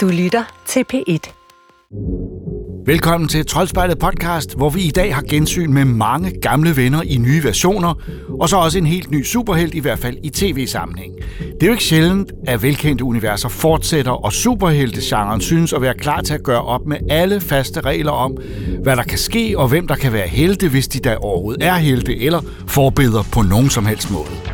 Du lytter til P1. Velkommen til Troldspejlet podcast, hvor vi i dag har gensyn med mange gamle venner i nye versioner, og så også en helt ny superhelt, i hvert fald i tv-sammenhæng. Det er jo ikke sjældent, at velkendte universer fortsætter, og superheltegenren synes at være klar til at gøre op med alle faste regler om, hvad der kan ske, og hvem der kan være helte, hvis de da overhovedet er helte, eller forbedre på nogen som helst måde.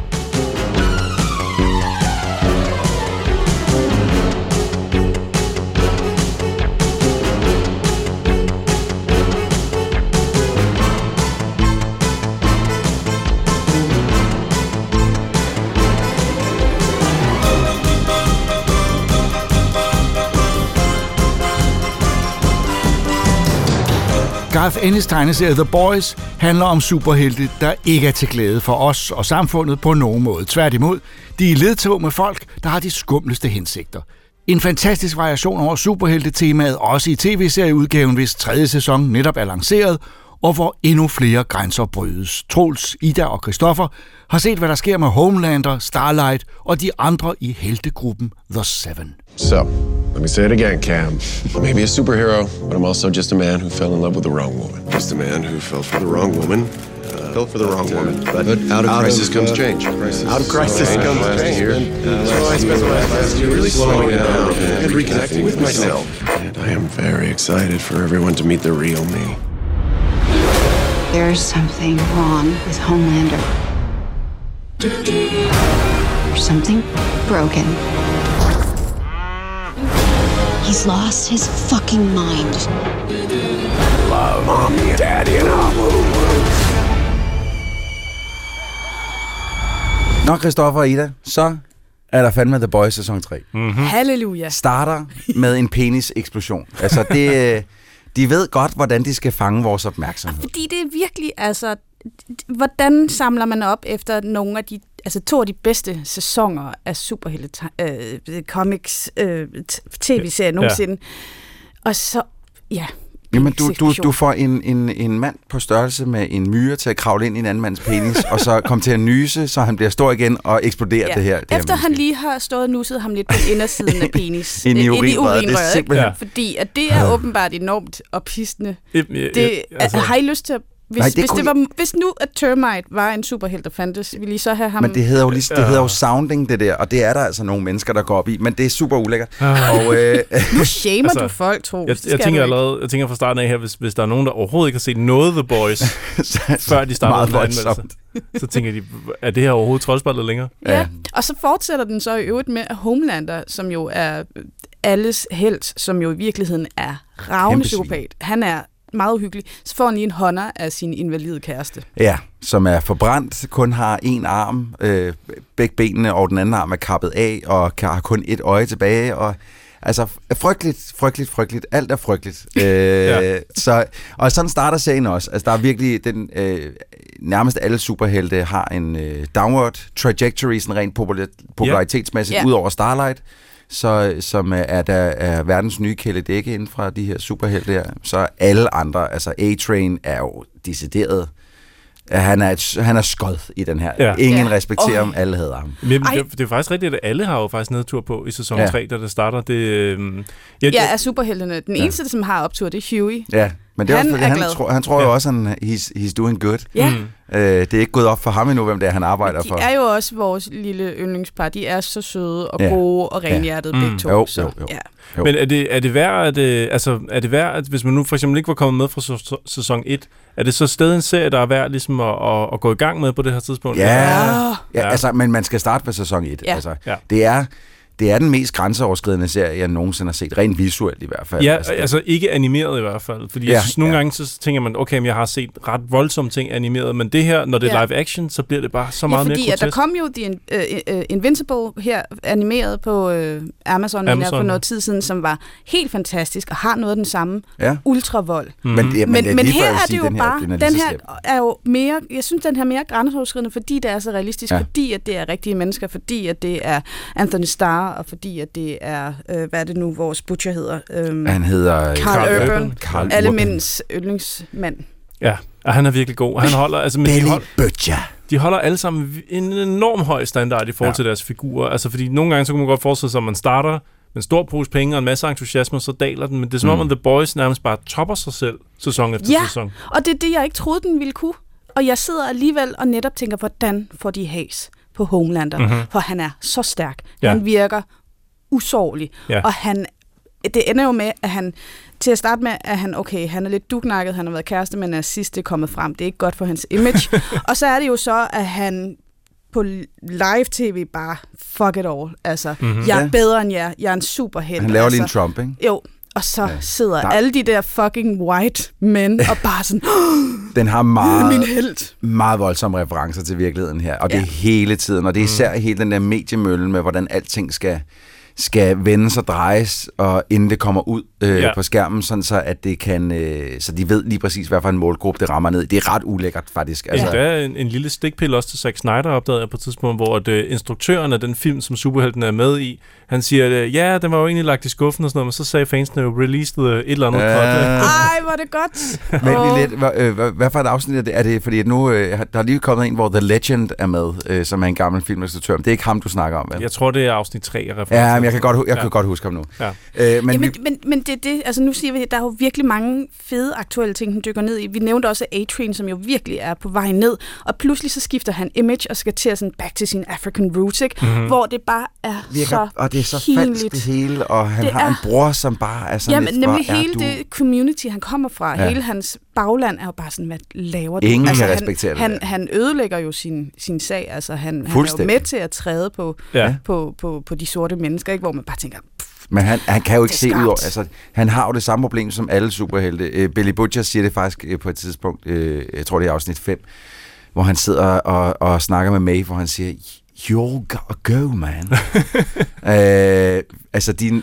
Garth Ennis tegneserie The Boys handler om superhelte, der ikke er til glæde for os og samfundet på nogen måde. Tværtimod, de er ledtog med folk, der har de skumleste hensigter. En fantastisk variation over superhelte-temaet, også i tv-serieudgaven, hvis tredje sæson netop er lanceret, og hvor endnu flere grænser brydes. Troels, Ida og Christoffer har set, hvad der sker med Homelander, Starlight og de andre i heltegruppen The Seven. So, let me say it again, Cam. Maybe a superhero, but I'm also just a man who fell in love with the wrong woman. Just a man who fell for the wrong woman. Uh, fell for the wrong but, uh, woman. But, But out of out crisis of, comes uh, change. Out of crisis So I comes last change. year. And, so I spent the last year really slowing down and reconnecting with myself. And I am very excited for everyone to meet the real me. There's something wrong with Homelander. Something broken. He's lost his fucking mind. Mommy and daddy and Abu. Nå, Christoffer og Ida, så er der fandme The Boys sæson 3. Mm. Halleluja. Starter med en penis-eksplosion. Altså, det, de ved godt, hvordan de skal fange vores opmærksomhed. Fordi det er virkelig, altså, hvordan samler man op efter nogle af de, altså to af de bedste sæsoner af superhelte øh, comics øh, tv-serier nogensinde. Ja. Og så, ja, Jamen, du, du, du får en, en, en mand på størrelse med en myre til at kravle ind i en anden mands penis, og så komme til at nyse, så han bliver stor igen og eksploderer ja. det her. Det Efter her han lige har stået og nusset ham lidt på indersiden af penis. Ind i urinrøret, det er simpelthen-? Fordi at det er åbenbart enormt. Jamen, ja, Det, ja, altså, har I lyst til at hvis, Nej, det hvis, kunne det var, hvis nu, at Termite var en superhelt, der fandtes, ville I så have ham... Men det hedder jo, lige, det hedder jo sounding, det der, og det er der altså nogle mennesker, der går op i, men det er super ulækkert. og, øh, Nu shamer Altså, du folk, tro. Jeg, jeg, tænker allerede, jeg tænker fra starten af her, hvis, hvis der er nogen, der overhovedet ikke har set noget The Boys, før de starter med anmeldelse, så tænker de, er det her overhovedet troldspejlet længere? Ja. ja, og så fortsætter den så i øvrigt med at Homelander, som jo er alles held, som jo i virkeligheden er ravne psykopat. Han er meget uhyggelig. Så får han lige en hånder af sin invalide kæreste. Ja, som er forbrændt, kun har en arm, øh, begge benene og den anden arm er kappet af, og kan, har kun et øje tilbage, og altså frygteligt, frygteligt, frygteligt. Alt er frygteligt. Øh, ja. så, og sådan starter serien også. Altså der er virkelig, den, øh, nærmest alle superhelte har en øh, downward trajectory, sådan rent popula- popularitetsmæssigt, Ja. ud over Starlight så, som er, er, der, er verdens nye Kelle Dække inden fra de her superhelte her. Så er alle andre, altså A-Train er jo decideret Ja, han er, et, han er skod i den her. Ja. Ja. Ingen Ja. ja. respekterer Øj. ham, alle hader ham. Men det, det er faktisk rigtigt, at alle har jo faktisk nedtur på i sæson Ja. 3, da det starter. Det, øh, jeg, Ja, af superheltene. Den eneste, som har optur, det er Huey. Ja, men det er Han også, er han, glad. tror, han tror jo også, at he's, he's doing good. Ja, Mm. Øh, det er ikke gået op for ham endnu, hvem det er, han arbejder de for. er jo også vores lille yndlingspar. De er så søde og Ja. gode og renhjertede Ja. begge Mm. to. Jo, så, jo, jo. Ja. Jo. Men er det, er det værd, at, øh, altså, er det værd, at hvis man nu for eksempel ikke var kommet med fra sæ- sæson 1, er det så stadig en serie, der er værd ligesom at, at, at gå i gang med på det her tidspunkt? Ja, Ja. ja, Ja. altså, men man skal starte på sæson 1. Ja. Altså, Ja. det, er, det er den mest grænseoverskridende serie, jeg nogensinde har set. Rent visuelt i hvert fald. Ja, altså, altså ikke animeret i hvert fald. Fordi Ja, jeg synes, nogle ja. gange så tænker man, okay, men jeg har set ret voldsomme ting animeret, men det her, når det er Ja. live action, så bliver det bare så Ja, meget fordi mere at der grotesk. kom jo The uh, uh, Invincible her animeret på uh, Amazon, Amazon. For noget tid siden, som var helt fantastisk og har noget af den samme Ja. ultravold. Mhm. Men, det, Men, men før, her er det jo den bare, den er, den her er jo mere, jeg synes, den her er mere grænseoverskridende, fordi det er så realistisk, Ja. ja. fordi at det er rigtige mennesker, fordi at det er Anthony Starr, og fordi at det er, øh, hvad er det nu, vores butcher hedder? Øhm, Han hedder... Carl, Carl Urban. Urban. Carl Alle Urban. mænds yndlingsmand. Ja, og han er virkelig god. Han holder, altså, men de, Billy hold, Butcher. de holder alle sammen en enorm høj standard i forhold Ja. til deres figurer. Altså, fordi nogle gange, så kunne man godt forestille sig, at man starter med en stor pose penge og en masse entusiasme, så daler den. Men det er som om, Mm. at The Boys nærmest bare topper sig selv sæson efter Ja. sæson. Og det er det, jeg ikke troede, den ville kunne. Og jeg sidder alligevel og netop tænker, hvordan får de has på Homelander? Mhm. Mm-hmm. For han er så stærk. Ja. Han virker usårlig. Ja. Og han, det ender jo med, at han til at starte med, at han, okay, han er lidt duknakket, han har været kæreste med en nazist, det er kommet frem, det er ikke godt for hans image. og så er det jo så, at han på live-tv bare, fuck it all. Altså, Mhm. mm-hmm. jeg er Ja. bedre end jer, jeg er en superhelt. Han laver altså. lige en Trump, ikke? Jo, og så Ja. sidder Der- alle de der fucking white mænd og bare sådan, Den har min meget, held. meget voldsomme referencer til virkeligheden her, og det Ja. er hele tiden, og det er især hele den der mediemølle med, hvordan alting skal skal vendes og drejes, og inden det kommer ud øh, Ja. ja. på skærmen, sådan så at det kan, øh, så de ved lige præcis, hvad for en målgruppe det rammer ned. i. Det er ret ulækkert, faktisk. Altså, Altså, der er en, en lille stikpille også til Zack Snyder, opdagede jeg på et tidspunkt, hvor at, øh, instruktøren af den film, som superhelten er med i, han siger, øh, ja, den var jo egentlig lagt i skuffen og sådan noget, men så sagde fansene jo, released øh, et eller andet Øh. Ej, hvor er det godt. Men lige lidt, hvad, øh, hvad, hvad for et afsnit er det? Er det fordi, at nu øh, der er lige kommet en, hvor The Legend er med, øh, som er en gammel filminstruktør. Men det er ikke ham, du snakker om, vel? Jeg tror, det er afsnit 3 af referencen. Ja, men jeg kan godt, jeg Ja. kan godt huske ham nu. Ja. Øh, men Men, vi, Jamen, men, men det er det, altså nu siger vi, der er jo virkelig mange fede aktuelle ting, den dykker ned i. Vi nævnte også A-Train, som jo virkelig er på vej ned, og pludselig så skifter han image og skal til at sådan back til sin African roots, ikke? Mhm. Mm-hmm. hvor det bare er virker, så og det er så pinligt. falsk det hele, og han Det har en er- bror, som bare er sådan Jamen, lidt, nemlig hele du? det community, han kommer fra, Ja. hele hans bagland er jo bare sådan, hvad laver du? Ingen kan han, respektere det han, han ødelægger jo sin, sin sag, altså han, han er jo med til at træde på, Ja. på, på, på de sorte mennesker, ikke? hvor man bare tænker, Men han, han kan jo ikke se ud over, altså han har jo det samme problem som alle superhelte. Øh, Billy Butcher siger det faktisk øh, på et tidspunkt, øh, jeg tror det er afsnit 5, hvor han sidder og, og snakker med May, hvor han siger, you gotta go, man. øh, altså, din,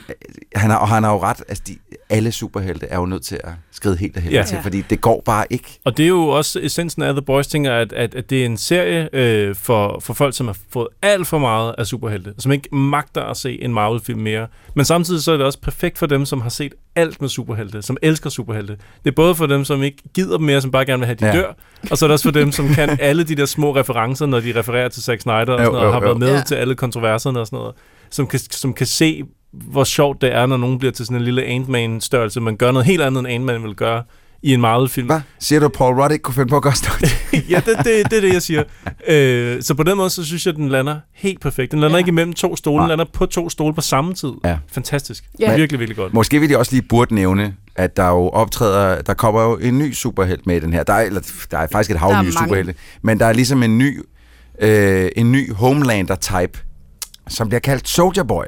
han har, og han har jo ret, altså de, alle superhelte er jo nødt til at skride helt af Ja. til, fordi det går bare ikke. Og det er jo også essensen af The Boys, tænker at, at, at det er en serie øh, for, for folk, som har fået alt for meget af superhelte, som ikke magter at se en Marvel-film mere. Men samtidig så er det også perfekt for dem, som har set alt med superhelte, som elsker superhelte. Det er både for dem, som ikke gider dem mere, som bare gerne vil have, at de Ja. dør, og så er det også for dem, som kan alle de der små referencer, når de refererer til Zack Snyder og, sådan Jo, og jo, har jo. været med Ja. til alle kontroverserne og sådan noget, som kan, som kan se, hvor sjovt det er, når nogen bliver til sådan en lille Ant-Man-størrelse, man gør noget helt andet, end Ant-Man vil gøre i en Marvel-film. Hvad? Siger du, Paul Rudd ikke kunne finde på at gøre ja, det, det, det er det, jeg siger. Øh, så på den måde, så synes jeg, at den lander helt perfekt. Den lander Ja. ikke imellem to stole, den lander på to stole på samme tid. Ja. Fantastisk. Ja. Virkelig, virkelig godt. Måske vil de også lige burde nævne, at der jo optræder, der kommer jo en ny superhelt med i den her. Der er, eller, der er faktisk et hav nye superhelte, men der er ligesom en ny, øh, en ny Homelander-type, som bliver kaldt Soldier Boy.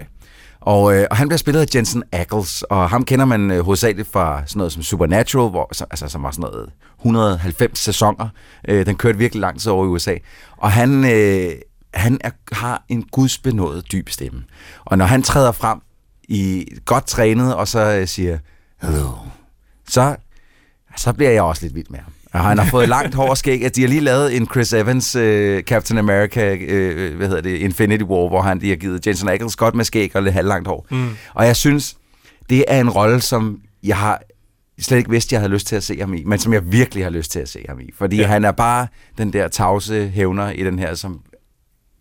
Og, øh, og han bliver spillet af Jensen Ackles, og ham kender man øh, hovedsageligt fra sådan noget som Supernatural, hvor, som, altså, som var sådan noget 190 sæsoner. Øh, den kørte virkelig lang tid over i USA. Og han, øh, han er, har en gudsbenået dyb stemme. Og når han træder frem i godt trænet, og så øh, siger, hello, så, så bliver jeg også lidt vild med ham. Og han har fået langt hår og skæg. at De har lige lavet en Chris Evans uh, Captain America, uh, hvad hedder det, Infinity War, hvor han de har givet Jensen Ackles godt med skæg og lidt halvlangt hår. Mm. Og jeg synes, det er en rolle, som jeg har slet ikke vidste, jeg havde lyst til at se ham i, men som jeg virkelig har lyst til at se ham i. Fordi Ja. han er bare den der tavse hævner i den her, som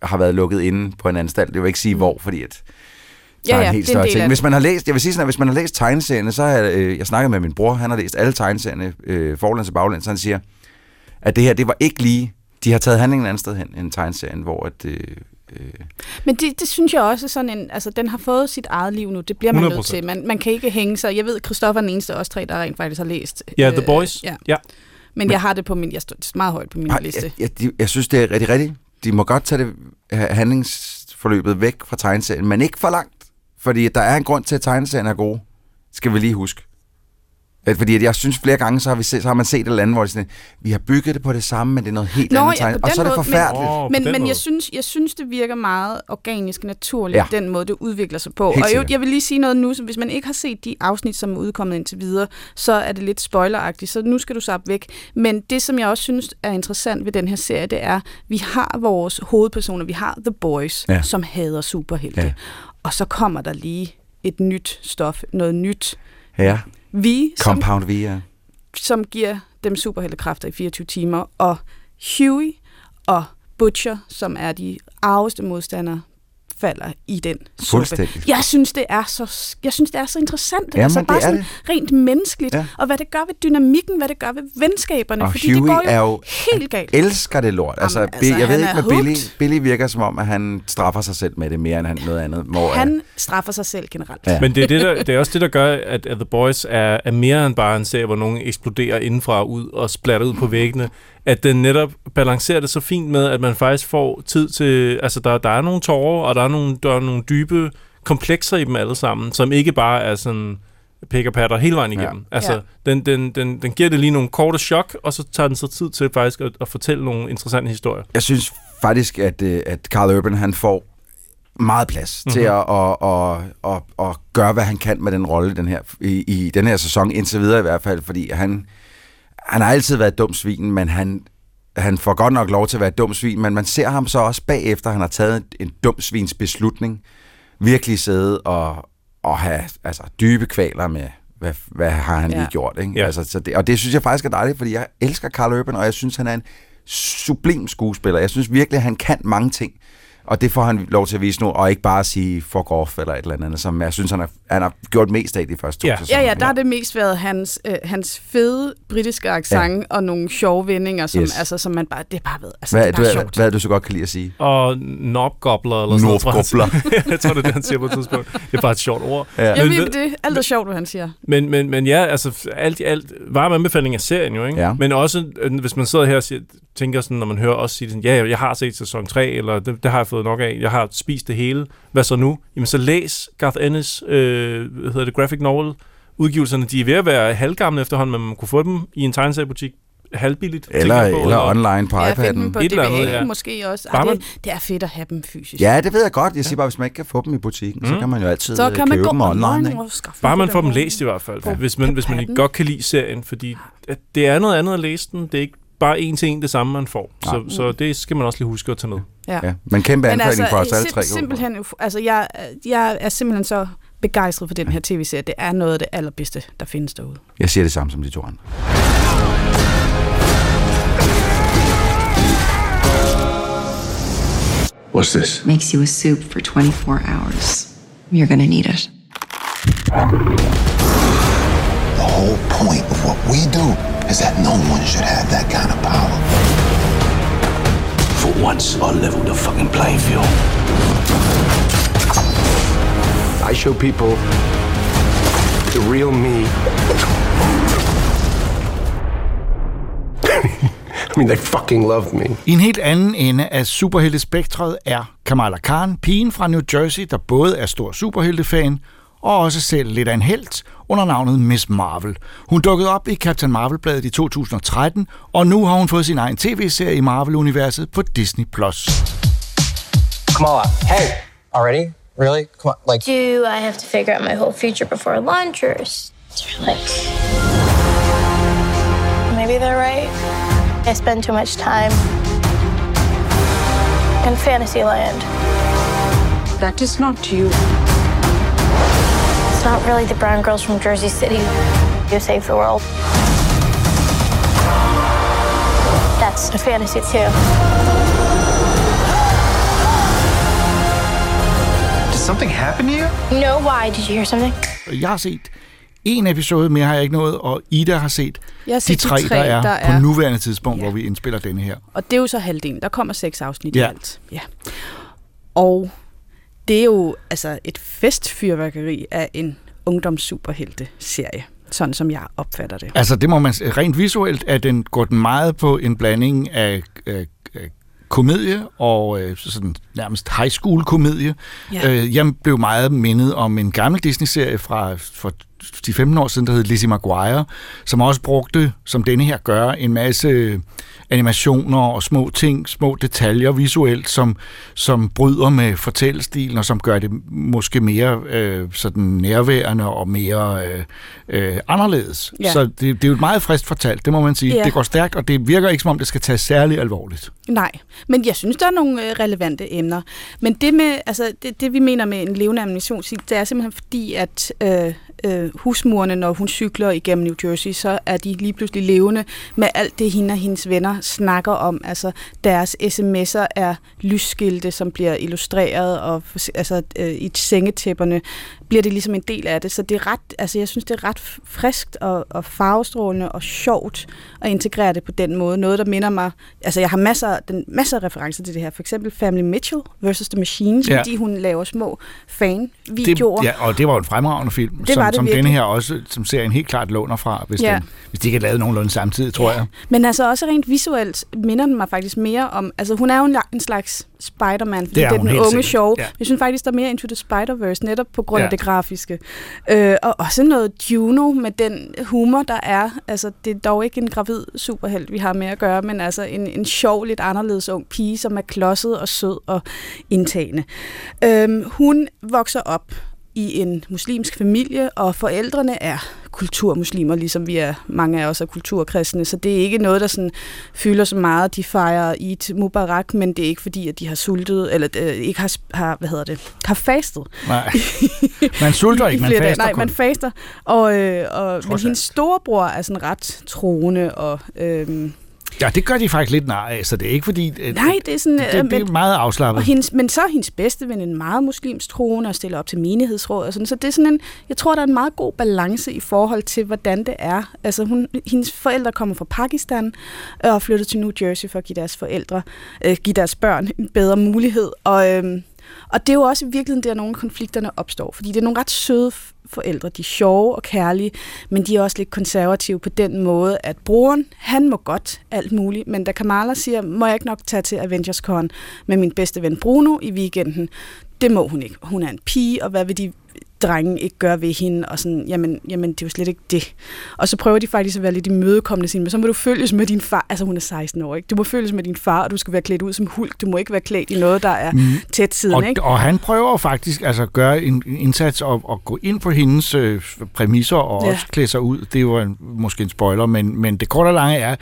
har været lukket inde på en anstalt. Det vil ikke sige hvor, fordi at så Ja, er ja, en helt det en større af ting. Hvis man har læst, jeg vil sige sådan, at hvis man har læst tegneserierne, så har jeg, øh, jeg snakket med min bror, han har læst alle tegneserierne, øh, forlæns og baglæns, så han siger, at det her, det var ikke lige, de har taget handlingen et andet sted hen end tegneserien, hvor at, øh, øh, Men det, det synes jeg også er sådan en, altså den har fået sit eget liv nu, det bliver man nødt 100%. til. Man, man kan ikke hænge sig. Jeg ved, Christoffer er den eneste af os tre, der rent faktisk har læst. Ja, øh, The Boys. Ja. ja. Men jeg har det på min, jeg står meget højt på min Nej, liste. jeg, jeg, de- jeg synes, det er rigtig rigtigt. De må godt tage det øh, handlingsforløbet væk fra tegneserien, men ikke for langt. Fordi der er en grund til, at tegneserien er gode. Skal vi lige huske. Øh, Fordi at jeg synes flere gange, så har, vi set, så har man set et eller andet, hvor det sådan, vi har bygget det på det samme, men det er noget helt Nå, andet ja, tegn. Og den så er det måde, men- forfærdeligt. Men, den men måde. jeg, synes, jeg synes, det virker meget organisk naturligt, Ja. den måde, det udvikler sig på. Helt og jeg, jeg vil lige sige noget nu, så hvis man ikke har set de afsnit, som er udkommet indtil videre, så er det lidt spoileragtigt, så nu skal du sappe væk. Men det, som jeg også synes er interessant ved den her serie, det er, vi har vores hovedpersoner, vi har The Boys, ja. som hader superhelte. Ja. Og så kommer der lige et nyt stof, noget nyt. Ja, Vi, som Compound V, ja. som giver dem superheltekræfter i 24 timer, og Huey og Butcher, som er de arveste modstandere falder i den suppe. Jeg synes, det er så, jeg synes, det er så interessant. Jamen, altså det bare er sådan det. rent menneskeligt. Ja. Og hvad det gør ved dynamikken, hvad det gør ved venskaberne. Og fordi det Huey går jo, er jo- helt galt. elsker det lort. Altså, Jamen, altså, jeg ved ikke med Billy. Billy virker som om, at han straffer sig selv med det mere end han noget andet. Hvor, Han straffer sig selv generelt. Ja. Men det er, det, der, det er også det, der gør, at, at The Boys er, er mere end bare en serie, hvor nogen eksploderer indenfra og ud og splatter ud på væggene. At den netop balancerer det så fint med, at man faktisk får tid til... Altså, der, der er nogle tårer, og der er nogle, der er nogle dybe komplekser i dem alle sammen, som ikke bare er sådan pik og patter hele vejen igennem. Ja. Altså, Ja. den, den, den, den giver det lige nogle korte chok, og så tager den så tid til faktisk at, at fortælle nogle interessante historier. jeg synes faktisk, at, øh, at Carl Urban han får meget plads mm-hmm. til at, at, at, at, at gøre, hvad han kan med den rolle den her, i, i den her sæson, indtil videre i hvert fald, fordi han, han har altid været et dumt svin, men han, han får godt nok lov til at være et dumt svin, men man ser ham så også bagefter, han har taget en, en dum svins beslutning, virkelig sidde og, og have altså, dybe kvaler med, hvad, hvad har han ja. Lige gjort. Ikke? Ja. Altså, så det, og det synes jeg faktisk er dejligt, fordi jeg elsker Carl Urban, og jeg synes, han er en sublim skuespiller. Jeg synes virkelig, at han kan mange ting. Og det får han lov til at vise nu, og ikke bare sige fuck off eller et eller andet, som jeg synes, han har, han har gjort mest af de første to Ja. sæsoner. Ja, ja, der har det mest været hans, øh, hans fede britiske accent ja. og nogle sjove vendinger, som, Yes. altså, som man bare, det er bare ved. Altså, Hvad, det er bare hvad, sjovt. hvad er det, du så godt kan lide at sige? Og knobgobler eller sådan noget. tror jeg, tror, det er det, han siger på et tidspunkt. Det er bare et sjovt ord. Ja. Jeg Men- ved det. Alt er sjovt, hvad han siger. Men, men, men ja, altså alt i alt, varm anbefaling af serien jo, ikke? Ja. Men også, øh, hvis man sidder her og siger, tænker sådan, når man hører os sige sådan, ja, jeg har set sæson 3, eller det, det har jeg fået nok af, jeg har spist det hele, hvad så nu? Jamen så læs Garth Ennis, øh, hvad hedder det, graphic novel, udgivelserne, de er ved at være halvgamle efterhånden, men man kunne få dem i en tegneseriebutik halvbilligt. Eller, på, eller online på Ja, iPad'en. på Et eller andet, ja. måske også. Ej, det, det er fedt at have dem fysisk. Ja, det ved jeg godt. Jeg siger bare, hvis man ikke kan få dem i butikken, mm. så kan man jo altid Så øh, kan man købe gå dem online. online Bare man får dem læst i hvert fald, På- hvis man, hvis man ikke godt kan lide serien, fordi at det er noget andet at læse den, det er ikke bare en til en det samme, man får. Så, så det skal man også lige huske at tage med. Ja. Ja, men kæmpe Men anbefaling altså, for os alle tre. simpelthen, altså jeg, jeg er simpelthen så begejstret for den her tv-serie. Det er noget af det allerbedste, der findes derude. Jeg siger det samme som de to andre. What's this? Makes you a soup for 24 hours. You're gonna need it. The whole point of what we do is that no one should have that kind of power. For once, I'll level the fucking playing field. I show people the real me. I mean, they fucking love me. I en helt anden ende af superheltespektret er Kamala Khan, pigen fra New Jersey, der både er stor superheltefan og også selv lidt af en helt under navnet Miss Marvel. Hun dukkede op i Captain Marvel-bladet i 2013, og nu har hun fået sin egen tv-serie i Marvel-universet på Disney+. Plus. Kamala, hey! Already? Really? Come on, like. Do I have to figure out my whole future before lunch, or is there like. Maybe they're right. I spend too much time in Fantasyland. That is not you. It's not really the brown girls from Jersey City who save the world. That's a fantasy too. Something happen to you? No, why? Did you hear something? Jeg har set en episode, mere har jeg ikke nået, og Ida har set Jeg har de set tre, der er, der på er. nuværende tidspunkt, Ja. hvor vi indspiller denne her. Og det er jo så halvdelen. Der kommer seks afsnit Ja. i alt. Ja. Og det er jo altså et festfyrværkeri af en ungdomssuperhelte-serie. Sådan som jeg opfatter det. Altså, det må man rent visuelt, at den går den meget på en blanding af, af komedie og øh, sådan nærmest high school komedie. Ja. Øh, jeg blev meget mindet om en gammel Disney-serie fra for de 15 år siden, der hed Lizzie McGuire, som også brugte, som denne her gør, en masse animationer og små ting, små detaljer visuelt, som, som bryder med fortællestilen, og som gør det måske mere øh, sådan nærværende og mere øh, øh, anderledes. Ja. Så det, det er jo meget frist fortalt, det må man sige. Ja. Det går stærkt, og det virker ikke som om, det skal tages særlig alvorligt. Nej, men jeg synes, der er nogle øh, relevante emner. Men det, med, altså, det, det vi mener med en levende ammunitionsild, det er simpelthen fordi, at øh, øh, husmurene, når hun cykler igennem New Jersey, så er de lige pludselig levende med alt det, hende og hendes venner snakker om. Altså, deres sms'er er lysskilte, som bliver illustreret, og altså, øh, i sengetæpperne bliver det ligesom en del af det. Så det er ret, altså, jeg synes, det er ret friskt og, og farvestrålende og sjovt at integrere det på den måde. Noget, der minder mig... Altså, jeg har masser, den, masser af referencer til det her. For eksempel Family Mitchell versus The Machines, ja. fordi hun laver små fan-videoer. Det, ja, og det var en fremragende film, det som, som denne her også, som serien helt klart låner fra, hvis, ja. den, hvis de ikke har lavet nogenlunde samtidig, tror ja. jeg. Men altså også rent visuelt minder den mig faktisk mere om... Altså, hun er jo en, en slags Spider-Man, fordi det er, det er den unge show. Ja. Jeg synes faktisk, der er mere Into the Spider-Verse, netop på grund ja. af det grafiske. Øh, og også noget Juno med den humor, der er. Altså, det er dog ikke en gravid superhelt, vi har med at gøre, men altså en, en sjov, lidt anderledes ung pige, som er klodset og sød og indtagende. Øh, hun vokser op i en muslimsk familie, og forældrene er kulturmuslimer, ligesom vi er, mange af os er kulturkristne, så det er ikke noget, der sådan fylder så meget. De fejrer Eid Mubarak, men det er ikke fordi, at de har sultet, eller øh, ikke har, har, hvad hedder det, har fastet. Nej, man sulter ikke, man faster Nej, kun. man faster. Og, øh, og, men hendes storebror er sådan ret troende, og... Øh, Ja, det gør de faktisk lidt nej af, så det er ikke fordi... Nej, det er sådan... Det, det, det er meget afslappet. Og hendes, men så er hendes bedste ven en meget muslimsk troende og stiller op til menighedsråd og sådan, så det er sådan en... Jeg tror, der er en meget god balance i forhold til, hvordan det er. Altså, hun, hendes forældre kommer fra Pakistan og flytter til New Jersey for at give deres forældre, øh, give deres børn en bedre mulighed. Og, øh, og det er jo også i virkeligheden der, nogle konflikterne opstår, fordi det er nogle ret søde forældre. De er sjove og kærlige, men de er også lidt konservative på den måde, at broren, han må godt alt muligt, men da Kamala siger, må jeg ikke nok tage til Avengers Con med min bedste ven Bruno i weekenden, det må hun ikke. Hun er en pige, og hvad vil de drengen ikke gør ved hende, og sådan, jamen, jamen, det er jo slet ikke det. Og så prøver de faktisk at være lidt imødekommende sin, men så må du følges med din far, altså hun er 16 år, ikke? Du må følges med din far, og du skal være klædt ud som hulk, du må ikke være klædt i noget, der er mm. tæt siden, og, ikke? Og han prøver faktisk altså at gøre en indsats og, og gå ind på hendes øh, præmisser og ja. også klæde sig ud. Det var en, måske en spoiler, men, men det korte og lange er,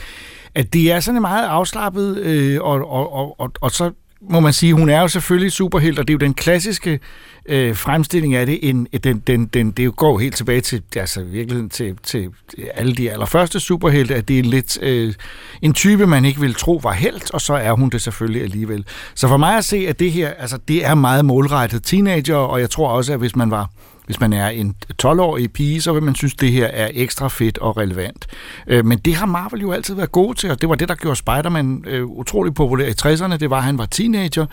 at det er sådan meget afslappet, øh, og, og, og, og, og så må man sige, hun er jo selvfølgelig superhelt, og det er jo den klassiske øh, fremstilling af det. En, øh, den, den, den, det jo går helt tilbage til, altså virkeligheden til, til alle de allerførste superhelte, at det er lidt øh, en type, man ikke vil tro var helt, og så er hun det selvfølgelig alligevel. Så for mig at se, at det her, altså det er meget målrettet teenager, og jeg tror også, at hvis man var hvis man er en 12-årig pige, så vil man synes, det her er ekstra fedt og relevant. Øh, men det har Marvel jo altid været god til, og det var det, der gjorde Spider-Man øh, utrolig populær i 60'erne. Det var, at han var teenager,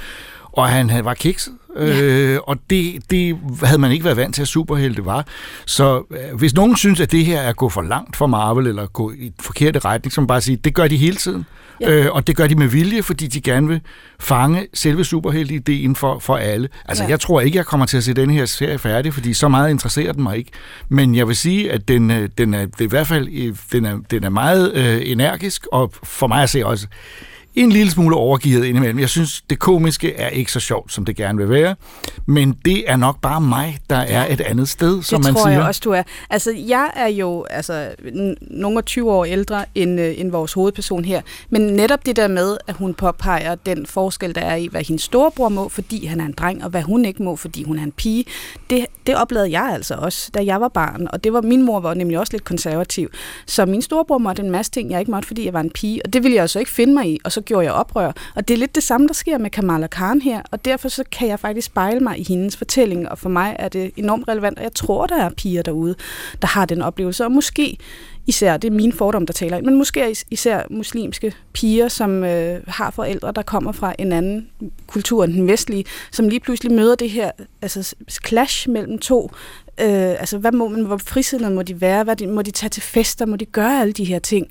og han, han var kikset, ja. øh, og det, det havde man ikke været vant til, at superhelte var. Så øh, hvis nogen synes, at det her er at gå for langt for Marvel, eller gå i den forkerte retning, så man bare sige, det gør de hele tiden. Ja. Øh, og det gør de med vilje, fordi de gerne vil fange selve superhelte-ideen for, for alle. Altså, ja. jeg tror ikke, jeg kommer til at se den her serie færdig, fordi så meget interesserer den mig ikke. Men jeg vil sige, at den, øh, den er, det er i hvert fald øh, den er, den er meget øh, energisk, og for mig at se også en lille smule overgivet indimellem. Jeg synes, det komiske er ikke så sjovt, som det gerne vil være, men det er nok bare mig, der er et andet sted, som man siger. Det tror jeg også, du er. Altså, jeg er jo altså, nogle 20 år ældre end, øh, end vores hovedperson her, men netop det der med, at hun påpeger den forskel, der er i, hvad hendes storebror må, fordi han er en dreng, og hvad hun ikke må, fordi hun er en pige, det, det oplevede jeg altså også, da jeg var barn, og det var min mor var nemlig også lidt konservativ, så min storebror måtte en masse ting, jeg ikke måtte, fordi jeg var en pige, og det ville jeg altså ikke finde mig i, og så gjorde jeg oprør. Og det er lidt det samme, der sker med Kamala Khan her, og derfor så kan jeg faktisk spejle mig i hendes fortælling, og for mig er det enormt relevant, og jeg tror, der er piger derude, der har den oplevelse, og måske især, det er min fordom, der taler ind, men måske især muslimske piger, som øh, har forældre, der kommer fra en anden kultur end den vestlige, som lige pludselig møder det her altså, clash mellem to Øh, altså, hvad må man, hvor frisindede må de være? Hvad de, må de tage til fester? Må de gøre alle de her ting?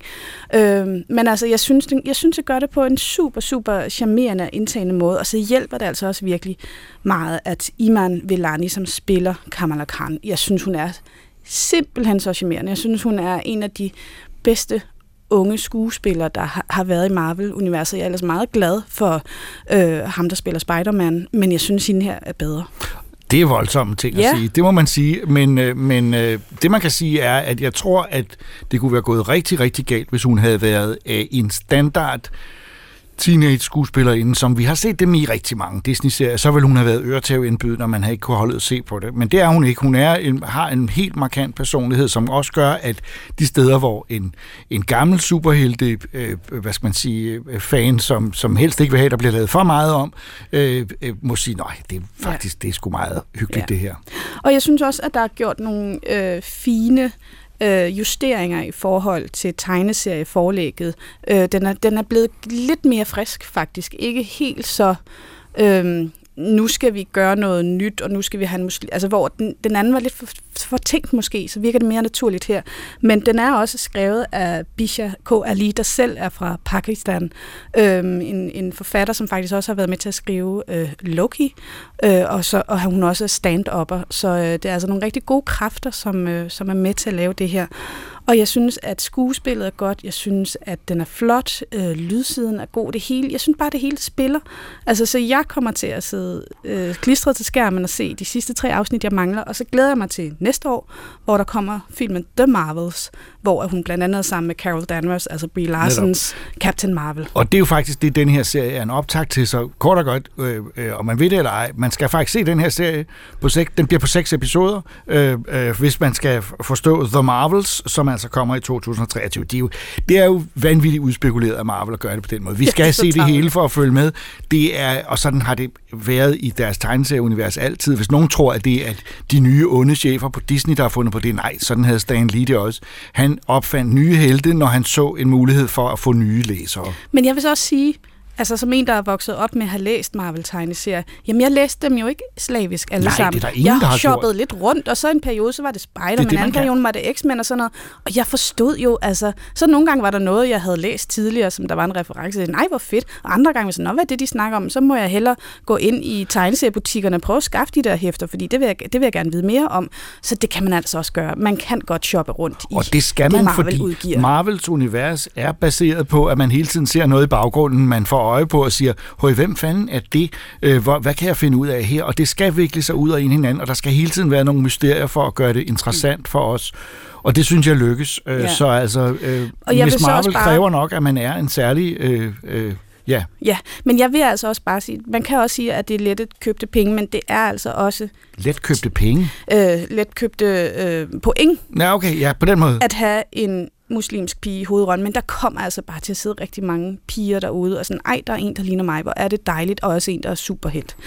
Øh, men altså, jeg synes, jeg synes, det gør det på en super, super charmerende og indtagende måde, og så hjælper det altså også virkelig meget, at Iman Vellani, som spiller Kamala Khan, jeg synes, hun er simpelthen så charmerende. Jeg synes, hun er en af de bedste unge skuespillere, der har, har været i Marvel-universet. Jeg er ellers meget glad for øh, ham, der spiller Spider-Man, men jeg synes, hende her er bedre. Det er voldsomme ting ja. at sige, det må man sige. Men, øh, men øh, det man kan sige er, at jeg tror, at det kunne være gået rigtig, rigtig galt, hvis hun havde været øh, en standard teenage-skuespillerinde, som vi har set dem i rigtig mange Disney-serier, så vil hun have været øretævindbyd, når man har ikke kunne holde at se på det. Men det er hun ikke. Hun er en, har en helt markant personlighed, som også gør, at de steder, hvor en, en gammel superhelte, øh, hvad skal man sige, øh, fan, som, som helst ikke vil have, der bliver lavet for meget om, øh, øh, må sige, nej, det er faktisk ja. det er sgu meget hyggeligt, ja. det her. Og jeg synes også, at der er gjort nogle øh, fine øh, justeringer i forhold til tegneserieforlægget. Øh, den, er, den er blevet lidt mere frisk faktisk. Ikke helt så... Øh, nu skal vi gøre noget nyt, og nu skal vi have en muslim... Altså, hvor den, den anden var lidt for, for tænkt måske, så virker det mere naturligt her. Men den er også skrevet af Bisha K. Ali, der selv er fra Pakistan. Øhm, en, en forfatter, som faktisk også har været med til at skrive øh, Loki, øh, og, så, og hun også er stand-upper. Så øh, det er altså nogle rigtig gode kræfter, som, øh, som er med til at lave det her. Og jeg synes, at skuespillet er godt. Jeg synes, at den er flot. Øh, lydsiden er god. Det hele. Jeg synes bare, det hele spiller. Altså, så jeg kommer til at sidde øh, klistret til skærmen og se de sidste tre afsnit, jeg mangler. Og så glæder jeg mig til næste år, hvor der kommer filmen The Marvels, hvor hun blandt andet er sammen med Carol Danvers, altså Brie Larsens Netop. Captain Marvel. Og det er jo faktisk det, den her serie er en optag til, så kort og godt, øh, øh, om man ved det eller ej, man skal faktisk se den her serie på seks, den bliver på seks episoder, øh, øh, hvis man skal forstå The Marvels, som altså kommer i 2023. Det er jo, det er jo vanvittigt udspekuleret af Marvel at gøre det på den måde. Vi skal ja, se det hele for at følge med. Det er, og sådan har det været i deres tegneserieunivers altid. Hvis nogen tror, at det er de nye onde chefer på Disney, der har fundet på det, nej, sådan havde Stan Lee det også. Han opfandt nye helte, når han så en mulighed for at få nye læsere. Men jeg vil så også sige, Altså som en, der er vokset op med at have læst Marvel-tegneserier. Jamen, jeg læste dem jo ikke slavisk alle Nej, sammen. det er der ingen, jeg der har shoppede lidt rundt, og så en periode, så var det Spider-Man, en anden periode var det X-Men og sådan noget. Og jeg forstod jo, altså, så nogle gange var der noget, jeg havde læst tidligere, som der var en reference til. Nej, hvor fedt. Og andre gange var sådan, hvad er det, de snakker om? Så må jeg hellere gå ind i tegneseriebutikkerne og prøve at skaffe de der hæfter, fordi det vil, jeg, det vil jeg gerne vide mere om. Så det kan man altså også gøre. Man kan godt shoppe rundt i Og det skal man, det Marvel fordi udgiver. Marvels univers er baseret på, at man hele tiden ser noget i baggrunden, man får øje på og siger, høj, hvem fanden er det? Øh, hvor, hvad kan jeg finde ud af her? Og det skal vikle sig ud af en hinanden, og der skal hele tiden være nogle mysterier for at gøre det interessant for os. Og det synes jeg lykkes. Øh, Ja. Så altså, øh, Og jeg Miss Marvel bare- kræver nok, at man er en særlig... Øh, øh, ja, Ja, men jeg vil altså også bare sige, man kan også sige, at det er lettet købte penge, men det er altså også let købte penge. øh, let købte øh, point Ja, okay, ja, på den måde. at have en muslimsk pige i hovedrollen, men der kommer altså bare til at sidde rigtig mange piger derude, og sådan, ej, der er en, der ligner mig, hvor er det dejligt, og også en, der er superhelt.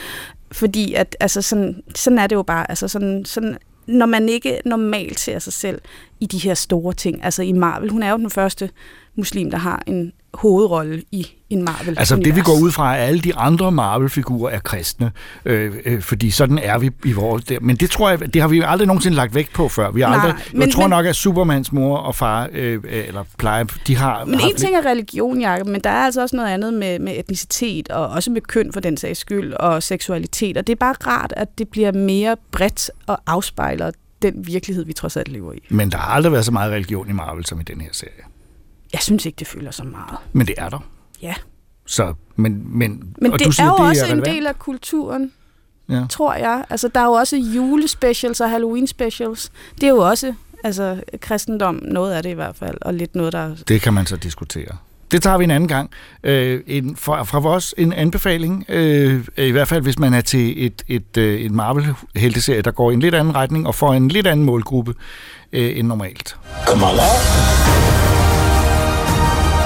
Fordi at, altså sådan, sådan er det jo bare, altså sådan, sådan, når man ikke normalt ser sig selv i de her store ting, altså i Marvel, hun er jo den første muslim, der har en hovedrolle i en Marvel Altså det vi går ud fra, at alle de andre Marvel-figurer er kristne, øh, øh, fordi sådan er vi i vores der. Men det tror jeg, det har vi aldrig nogensinde lagt vægt på før. Vi har Nej, aldrig, men- jeg tror men- nok, at Supermans mor og far, øh, øh, eller pleje, de har... Men har en ting er religion, Jacob, men der er altså også noget andet med, med etnicitet, og også med køn for den sags skyld, og seksualitet. Og det er bare rart, at det bliver mere bredt og afspejler den virkelighed, vi trods alt lever i. Men der har aldrig været så meget religion i Marvel som i den her serie. Jeg synes ikke, det fylder så meget. Men det er der. Ja. Så, men, men, Men og det du siger, er jo det også en relevant. del af kulturen, Ja. tror jeg. Altså, der er jo også julespecials og Halloween-specials. Det er jo også altså, kristendom, noget af det i hvert fald, og lidt noget, der... Det kan man så diskutere. Det tager vi en anden gang. Øh, en, fra, fra vores en anbefaling, øh, i hvert fald hvis man er til et, et, øh, en Marvel-helteserie, der går i en lidt anden retning og får en lidt anden målgruppe øh, end normalt. Kamala?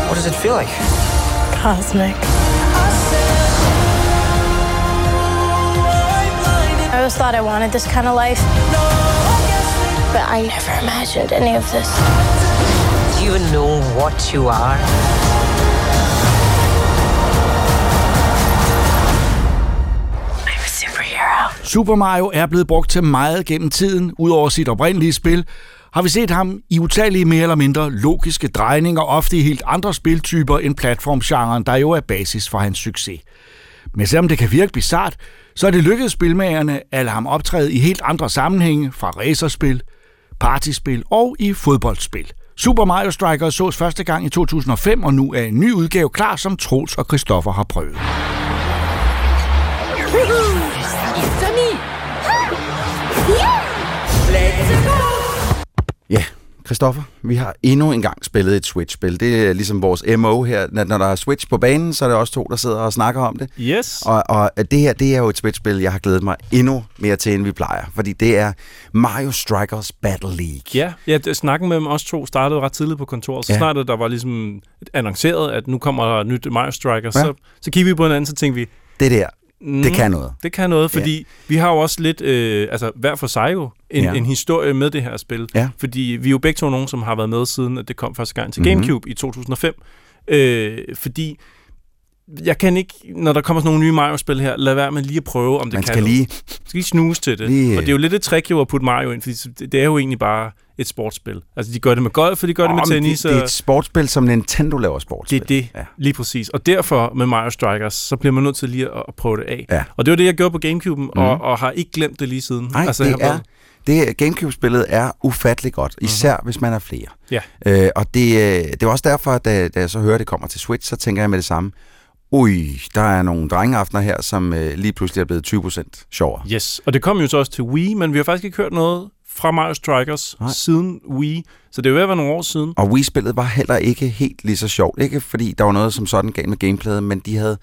What does it feel like? Cosmic. I always thought I wanted this kind of life. But I never imagined any of this. Do you even know what you are? I'm a superhero. Super Mario er blevet brugt til meget gennem tiden, udover sit oprindelige spil, har vi set ham i utallige mere eller mindre logiske drejninger, ofte i helt andre spiltyper end platformgenren, der jo er basis for hans succes. Men selvom det kan virke bizart, så er det lykkedes spilmagerne at lade ham optræde i helt andre sammenhænge, fra racerspil, partyspil og i fodboldspil. Super Mario Strikers sås første gang i 2005, og nu er en ny udgave klar, som Troels og Christoffer har prøvet. Ja, Christoffer, vi har endnu en gang spillet et Switch-spil. Det er ligesom vores MO her. Når der er Switch på banen, så er det også to, der sidder og snakker om det. Yes. Og, og det her, det er jo et Switch-spil, jeg har glædet mig endnu mere til, end vi plejer. Fordi det er Mario Strikers Battle League. Ja, ja det, snakken mellem os to startede ret tidligt på kontoret. Så Ja. snart der var ligesom annonceret, at nu kommer der nyt Mario Strikers, ja. så, så kiggede vi på hinanden, så tænkte vi, Det der, mm, det kan noget. Det kan noget, fordi ja. vi har jo også lidt, øh, altså hver for sig jo, en, Ja. en historie med det her spil. Ja. Fordi vi er jo begge to nogen, som har været med siden, at det kom første gang til Mhm. GameCube i 2005. Øh, fordi jeg kan ikke, når der kommer sådan nogle nye Mario-spil her, lade være med lige at prøve, om det Man kan skal noget. lige... Man skal lige snuse til det. Lige, og det er jo lidt et trick jo at putte Mario ind, fordi det det er jo egentlig bare et sportsspil. Altså, de gør det med golf, og de gør det Åh, med tennis. det, det er og- et sportsspil, som Nintendo laver sportsspil. det er det, Ja. lige præcis. Og derfor med Mario Strikers, så bliver man nødt til lige at, at prøve det af. Ja. Og det var det, jeg gjorde på Gamecube'en, mm. Mhm. og, og har ikke glemt det lige siden. Nej, altså, det er... været- Det Gamecube-spillet er ufattelig godt, især hvis man er flere. Ja. Øh, og det, øh, det er også derfor, at da, da jeg så hører, at det kommer til Switch, så tænker jeg med det samme, ui, der er nogle drengeaftener her, som øh, lige pludselig er blevet 20% sjovere. Yes, og det kom jo så også til Wii, men vi har faktisk ikke hørt noget fra Mario Strikers Nej. Siden Wii. Så det er jo ved at være nogle år siden. Og Wii-spillet var heller ikke helt lige så sjovt. Ikke fordi der var noget som sådan galt med gameplayet, men de havde,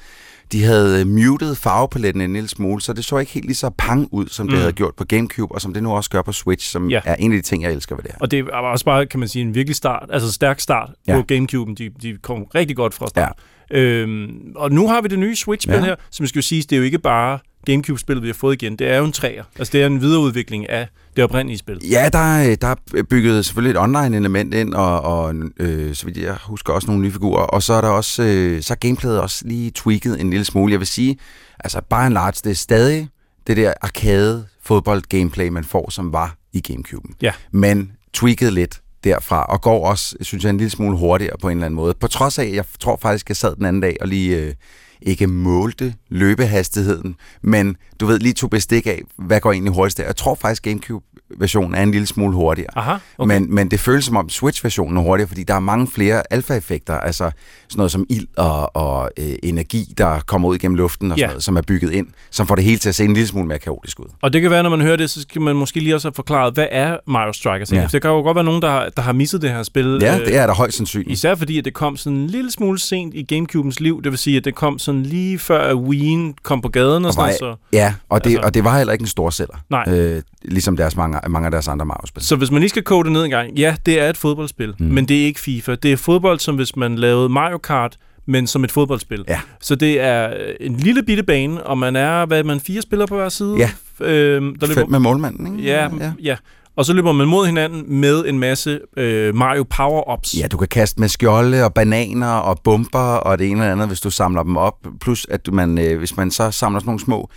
de havde muted farvepaletten en lille smule, så det så ikke helt lige så pang ud, som det Mm. havde gjort på Gamecube, og som det nu også gør på Switch, som Ja. er en af de ting, jeg elsker ved det her. Og det var også bare, kan man sige, en virkelig start, altså stærk start Ja. på Gamecube'en. De, de kom rigtig godt fra start. Ja. Øhm, og nu har vi det nye Switch-spil Ja. her, som skal jo sige, det er jo ikke bare Gamecube-spillet, vi har fået igen. Det er jo en træer. Altså, det er en videreudvikling af det oprindelige spil. Ja, der, er- der er bygget selvfølgelig et online-element ind, og, og øh, så vidt jeg husker også nogle nye figurer, og så er der også, øh, så er gameplayet også lige tweaked en lille smule. Jeg vil sige, altså by and large, det er stadig det der arcade fodbold-gameplay, man får, som var i Gamecube'en. Ja. Men tweaked lidt derfra, og går også, synes jeg, en lille smule hurtigere på en eller anden måde. På trods af, jeg tror faktisk, jeg sad den anden dag og lige øh, ikke målte løbehastigheden, men du ved, lige tog bestik af, hvad går egentlig hurtigst der. Jeg tror faktisk, GameCube Gamecube-versionen er en lille smule hurtigere. Aha, Okay. Men, men det føles som om Switch-versionen er hurtigere, fordi der er mange flere alfa-effekter, altså sådan noget som ild og, og øh, energi, der kommer ud igennem luften og sådan Ja. noget, som er bygget ind, som får det hele til at se en lille smule mere kaotisk ud. Og det kan være, når man hører det, så skal man måske lige også have forklaret, hvad er Mario Strikers? Ja. Ja. Det kan jo godt være nogen, der har, der har misset det her spil. Ja, øh, det er der højst sandsynligt. Især fordi, at det kom sådan en lille smule sent i Gamecube'ens liv. Det vil sige, at det kom sådan lige før, at Wii'en kom på gaden og, Og sådan var, noget. Så, ja, og det, altså- og det var heller ikke en stor sælger. Nej. Øh, ligesom deres mange, mange af deres andre Mario-spil. så hvis man lige skal kode det ned en gang, ja, det er et fodboldspil, Mm. men det er ikke FIFA. Det er fodbold, som hvis man lavede Mario Kart, men som et fodboldspil. Ja. Så det er en lille bitte bane, og man er, hvad er man, fire spillere på hver side? Ja. Øhm, der Fem med målmanden, ikke? Ja, ja. ja. Og så løber man mod hinanden med en masse øh, Mario Power-Ups. Ja, du kan kaste med skjolde og bananer og bomber og det ene eller andet, hvis du samler dem op. Plus, at man, øh, hvis man så samler sådan nogle små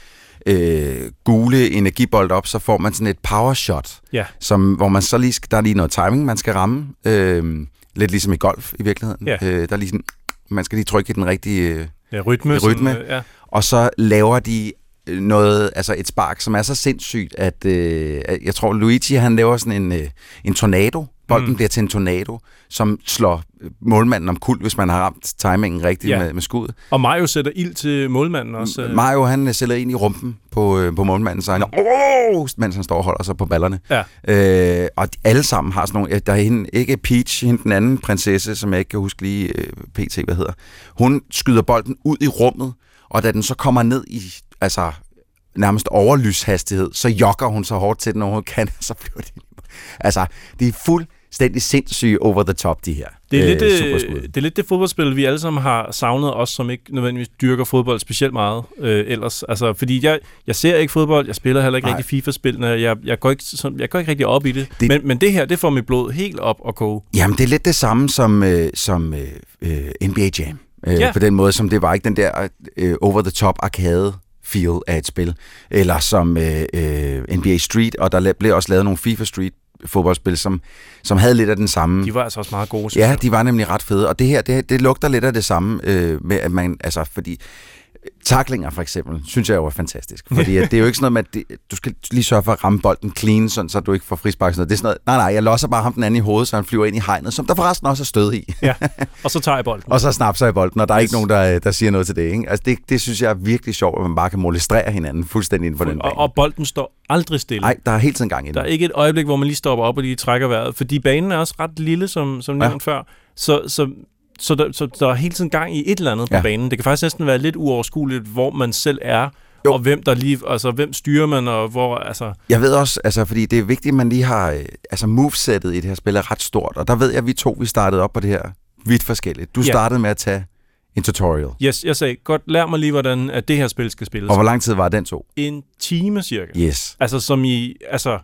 øh, gule energibold op, så får man sådan et power shot, Ja. som, hvor man så lige, skal- der er lige noget timing, man skal ramme. Øh, lidt ligesom i golf i virkeligheden. Ja. Øh, der er lige sådan, man skal lige trykke i den rigtige øh, Ja, rytme. rytme. Sådan, øh, ja. Og så laver de øh, noget, altså et spark, som er så sindssygt, at øh, jeg tror, Luigi han laver sådan en, øh, en tornado. Bolden Mm. bliver til en tornado, som slår øh, målmanden om kul, hvis man har ramt timingen rigtigt Ja. med, med skuddet. Og Mario sætter ild til målmanden også. øh. Mario han øh, sælger ind i rumpen på, på målmanden, så han oh! mens han står og holder sig på ballerne. Ja. Øh, og de, alle sammen har sådan nogle... Der er hende, ikke Peach, hende den anden prinsesse, som jeg ikke kan huske lige øh, pt. hvad hedder. Hun skyder bolden ud i rummet, og da den så kommer ned i altså nærmest overlyshastighed, så jogger hun så hårdt til den overhovedet kan, så flyver de. Altså, de er fuldstændig sindssyge over the top, de her. Det er, lidt, øh, øh, superskud. det er lidt det fodboldspil, vi alle sammen har savnet, os som ikke nødvendigvis dyrker fodbold specielt meget øh, ellers. Altså, fordi jeg, jeg ser ikke fodbold, jeg spiller heller ikke Nej. rigtig FIFA-spillene, jeg, jeg, går ikke, sådan, jeg går ikke rigtig op i det. det. Men, men det her, det får mit blod helt op og koge. Jamen, det er lidt det samme som, øh, som øh, øh, NBA Jam. Øh, Ja. På den måde, som det var ikke den der øh, over-the-top arcade feel af et spil. Eller som øh, øh, NBA Street, og der blev også lavet nogle FIFA Street fodboldspil, som, som havde lidt af den samme... De var altså også meget gode, Ja, de var nemlig ret fede, og det her, det, det lugter lidt af det samme øh, med, at man, altså, fordi Taklinger for eksempel, synes jeg jo er fantastisk. Fordi at det er jo ikke sådan noget med, at det, du skal lige sørge for at ramme bolden clean, sådan, så du ikke får frispark. Sådan noget. Det er sådan noget, nej nej, jeg losser bare ham den anden i hovedet, så han flyver ind i hegnet, som der forresten også er stød i. Ja, og så tager jeg bolden. og så snapser jeg bolden, og der er ikke nogen, der, der siger noget til det. Ikke? Altså det, det synes jeg er virkelig sjovt, at man bare kan molestrere hinanden fuldstændig inden for den og, bane. og bolden står aldrig stille. Nej, der er hele tiden gang i Der er ikke et øjeblik, hvor man lige stopper op og lige trækker vejret, fordi banen er også ret lille, som, som Ja. nævnt før. Så, så, så, der, så der er hele tiden gang i et eller andet på Ja. banen. Det kan faktisk næsten være lidt uoverskueligt, hvor man selv er, jo. og hvem der lige, altså hvem styrer man, og hvor, altså... Jeg ved også, altså, fordi det er vigtigt, at man lige har, øh, altså movesettet i det her spil er ret stort, og der ved jeg, at vi to, vi startede op på det her vidt forskelligt. Du Ja. startede med at tage en tutorial. Yes, jeg sagde, godt, lær mig lige, hvordan at det her spil skal spilles. Og hvor lang tid var den to? En time cirka. Yes. Altså som i, altså...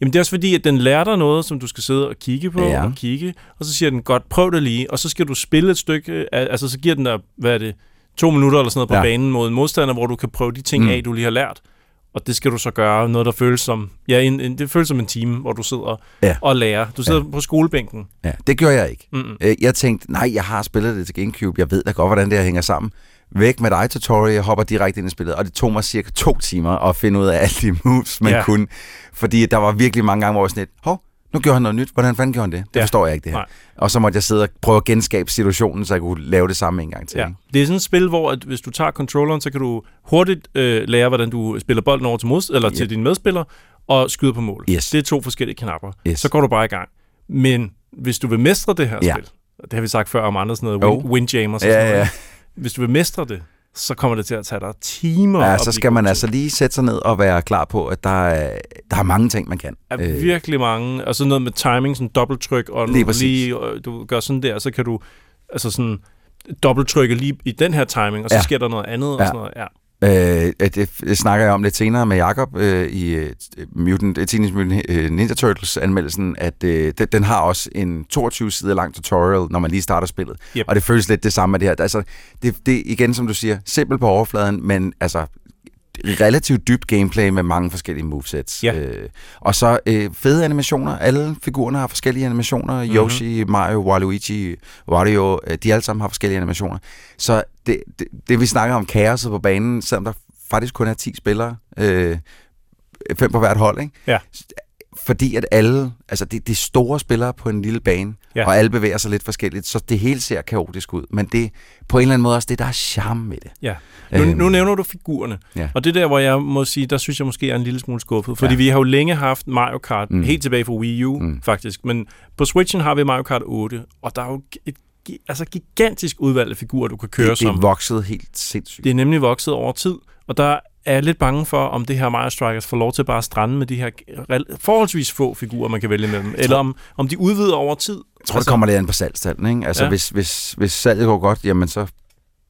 Jamen det er også fordi, at den lærer dig noget, som du skal sidde og kigge på, Ja. og kigge, og så siger den, godt, prøv det lige, og så skal du spille et stykke, øh, altså så giver den dig, hvad er det, to minutter eller sådan noget på Ja. banen mod en modstander, hvor du kan prøve de ting Mm. af, du lige har lært. Og det skal du så gøre, noget der føles som, ja, en, en, det føles som en time, hvor du sidder Ja. og lærer. Du sidder på skolebænken. Ja, det gjorde jeg ikke. Mm-mm. Øh, Jeg tænkte, nej, jeg har spillet det til Gamecube, jeg ved da godt, hvordan det her hænger sammen. Væk med dig, tutorial, jeg hopper direkte ind i spillet, og det tog mig cirka to timer at finde ud af alle de moves, man Ja. kunne. Fordi der var virkelig mange gange, hvor jeg var sådan lidt, hov, nu gjorde han noget nyt, hvordan fanden gjorde han det? Det Ja. forstår jeg ikke det her. Nej. Og så måtte jeg sidde og prøve at genskabe situationen, så jeg kunne lave det samme en gang til. Ja. Det er sådan et spil, hvor at hvis du tager controlleren, så kan du hurtigt øh, lære, hvordan du spiller bolden over til, mod, eller til Yep. din medspiller, og skyde på mål. Yes. Det er to forskellige knapper. Yes. Så går du bare i gang. Men hvis du vil mestre det her Ja. spil, det har vi sagt før om andre sådan noget, win, windjammers og Ja, sådan noget. ja. Hvis du vil mestre det, så kommer det til at tage dig timer. Ja, så skal man altså lige sætte sig ned og være klar på, at der er, der er mange ting, man kan. er virkelig mange, og sådan noget med timing, sådan dobbelttryk, og Lige lige, øh, du gør sådan der, så kan du altså sådan dobbelttrykke lige i den her timing, og så Ja. ja. sker der noget andet, og Ja. sådan noget. Ja. Øh, det, det snakker jeg om lidt senere med Jakob øh, i øh, Mutant, øh, Teenage Mutant øh, Ninja Turtles anmeldelsen, at øh, den, den har også en 22 sider lang tutorial, når man lige starter spillet. Yep. Og det føles lidt det samme med det her. Altså, det, det igen, som du siger, simpelt på overfladen, men altså relativt dybt gameplay med mange forskellige movesets. Ja. Øh, og så øh, fede animationer. Alle figurerne har forskellige animationer. Mhm. Mm-hmm. Yoshi, Mario, Waluigi, Wario, øh, de alle sammen har forskellige animationer. Så det, det, det vi snakker om kaoset på banen, selvom der faktisk kun er 10 spillere, øh, fem på hvert hold, ikke? Ja. Fordi at alle, altså det, det er store spillere på en lille bane, Ja. og alle bevæger sig lidt forskelligt, så det hele ser kaotisk ud. Men det på en eller anden måde også det, der er charme med det. Ja. Nu, Øhm. nu nævner du figurerne, Ja. og det er der, hvor jeg må sige, der synes jeg måske er en lille smule skuffet, fordi Ja. vi har jo længe haft Mario Kart, Mm. helt tilbage fra Wii U Mm. faktisk, men på Switchen har vi Mario Kart 8, og der er jo et altså gigantisk udvalg af figurer, du kan køre Det, det er som. vokset helt sindssygt. Det er nemlig vokset over tid, og der er jeg lidt bange for, om det her Mario Strikers får lov til bare at strande med de her forholdsvis få figurer, man kan vælge mellem, eller om, om de udvider over tid. Jeg tror, det kommer lidt an på salgstallene. Ikke? Altså, ja. Hvis, hvis, hvis salget går godt, jamen så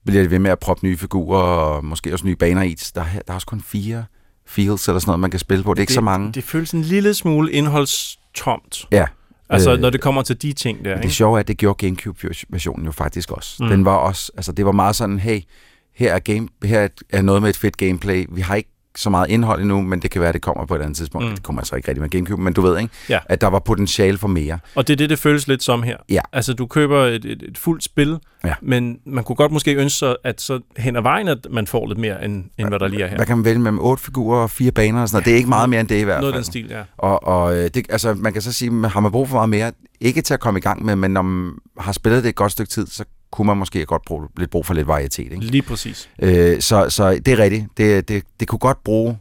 bliver det ved med at proppe nye figurer, og måske også nye baner i. Der, er- der er også kun fire fields eller sådan noget, man kan spille på. Det er ikke så mange. Det føles en lille smule indholdstomt. Ja. Altså, Øh, når det kommer til de ting der, det ikke? sjove er, at det gjorde Gamecube-versionen jo faktisk også. Mm. Den var også, altså det var meget sådan, hey, her er, game, her er noget med et fedt gameplay. Vi har ikke så meget indhold endnu, men det kan være, at det kommer på et andet tidspunkt. Mm. Det kommer altså ikke rigtig med Gamecube, men du ved, ikke? Ja. At der var potentiale for mere. Og det er det, det føles lidt som her. Ja. Altså, du køber et, et, et fuldt spil, Ja. men man kunne godt måske ønske sig, at så hen ad vejen, at man får lidt mere, end, end hvad der lige er her. Hvad kan man vælge mellem otte figurer og fire baner og sådan noget? Det er ikke meget mere end det i hvert Noget af fald. den stil, ja. Og, og øh, det, altså, man kan så sige, har man brug for meget mere, ikke til at komme i gang med, men når man har spillet det et godt stykke tid, så kunne man måske godt bruge lidt brug for lidt varietet. Ikke? Lige præcis. Øh, så, så det er rigtigt. Det, det, det kunne godt bruge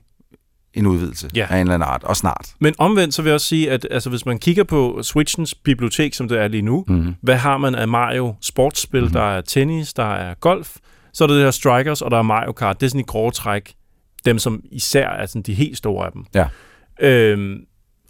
en udvidelse Ja. af en eller anden art, og snart. Men omvendt, så vil jeg også sige, at altså, hvis man kigger på Switchens bibliotek, som det er lige nu, Mhm. hvad har man af Mario sportsspil? Mhm. Der er tennis, der er golf, så er der det her Strikers, og der er Mario Kart. Det er sådan i grove træk dem, som især er sådan de helt store af dem. Ja. Øhm,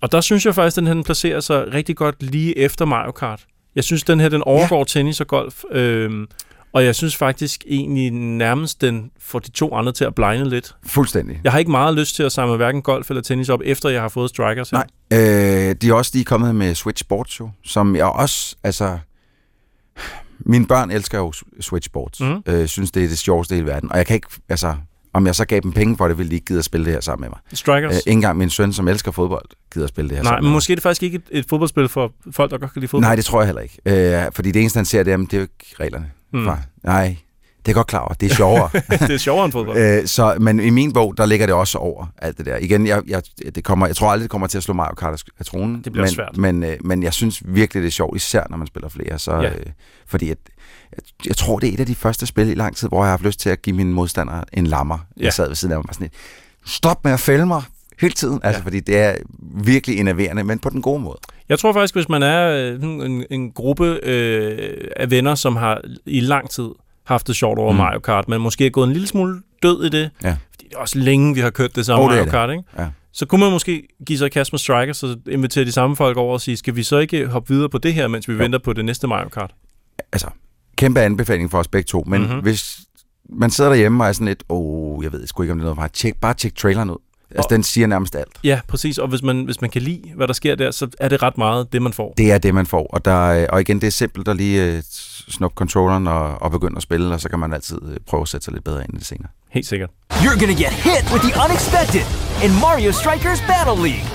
og der synes jeg faktisk, at den her placerer sig rigtig godt lige efter Mario Kart. Jeg synes, den her den overgår ja. tennis og golf. Øhm, og jeg synes faktisk egentlig nærmest, den får de to andre til at blinde lidt. Fuldstændig. Jeg har ikke meget lyst til at samle hverken golf eller tennis op, efter jeg har fået Strikers. her. Nej, øh, de er også lige kommet med Switch Sports jo, som jeg også, altså... Mine børn elsker jo Switch Sports. Mm. Øh, synes, det er det sjoveste i hele verden. Og jeg kan ikke, altså... Om jeg så gav dem penge for det, ville de ikke gide at spille det her sammen med mig. Strikers? Øh, ikke engang min søn, som elsker fodbold, gider at spille det her Nej, sammen men med måske er det faktisk ikke et, et fodboldspil for folk, der godt kan lide fodbold. Nej, det tror jeg heller ikke. Øh, fordi det eneste, han ser, det er, det er jo ikke reglerne. Mm. Mm. Far. Nej, det Det er godt klar over. Det er sjovere. det er sjovere end fodbold. Øh, så, men i min bog, der ligger det også over alt det der. Igen, jeg, jeg, det kommer, jeg tror aldrig, det kommer til at slå Mario Kart af tronen. Det bliver men, svært. Men, øh, men jeg synes virkelig, det er sjovt, især når man spiller flere. Så, Ja. øh, fordi at, jeg, jeg tror, det er et af de første spil i lang tid, hvor jeg har haft lyst til at give mine modstandere en lammer. Ja. Jeg sad ved siden af mig og var sådan lidt, stop med at fælde mig hele tiden. Altså, fordi det er virkelig enerverende, men på den gode måde. Jeg tror faktisk, hvis man er øh, en, en gruppe øh, af venner, som har i lang tid haft det sjovt over Mm. Mario Kart, men måske er gået en lille smule død i det, Ja. fordi det er også længe, vi har kørt det samme Åh, det Mario det. Kart, ikke? Ja. Så kunne man måske give sig i kast med Striker, så invitere de samme folk over og sige, skal vi så ikke hoppe videre på det her, mens vi Jo. venter på det næste Mario Kart? altså, kæmpe anbefaling for os begge to, men Mhm. mm-hmm. hvis man sidder derhjemme og er sådan lidt, åh, oh, jeg ved sgu ikke, om det er noget for mig. Tjek, bare tjek traileren ud. Altså, Og- den siger nærmest alt. Ja, præcis. Og hvis man, hvis man kan lide, hvad der sker der, så er det ret meget det, man får. Det er det, man får. Og, der, øh, og igen, det er simpelt at lige øh, snuppe controlleren og, og begynde at spille, og så kan man altid øh, prøve at sætte sig lidt bedre ind i det senere. Helt sikkert. You're gonna get hit with the unexpected in Mario Strikers Battle League.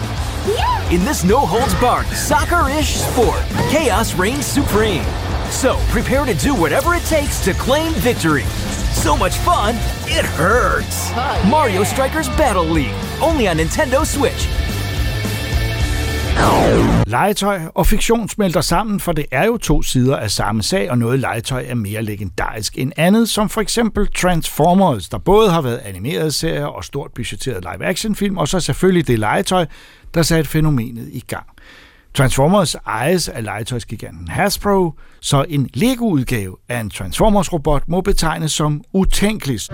In this no holds barred, soccer ish sport, chaos reigns supreme. So prepare to do whatever it takes to claim victory. So much fun, it hurts. Mario Strikers Battle League, only on Nintendo Switch. Legetøj og fiktion smelter sammen, for det er jo to sider af samme sag, og noget legetøj er mere legendarisk end andet, som for eksempel Transformers, der både har været animerede serier og stort budgetteret live-action-film, og så selvfølgelig det legetøj, der satte fænomenet i gang. Transformers ejes af legetøjsgiganten Hasbro, så en Lego-udgave af en Transformers-robot må betegnes som utænkeligst.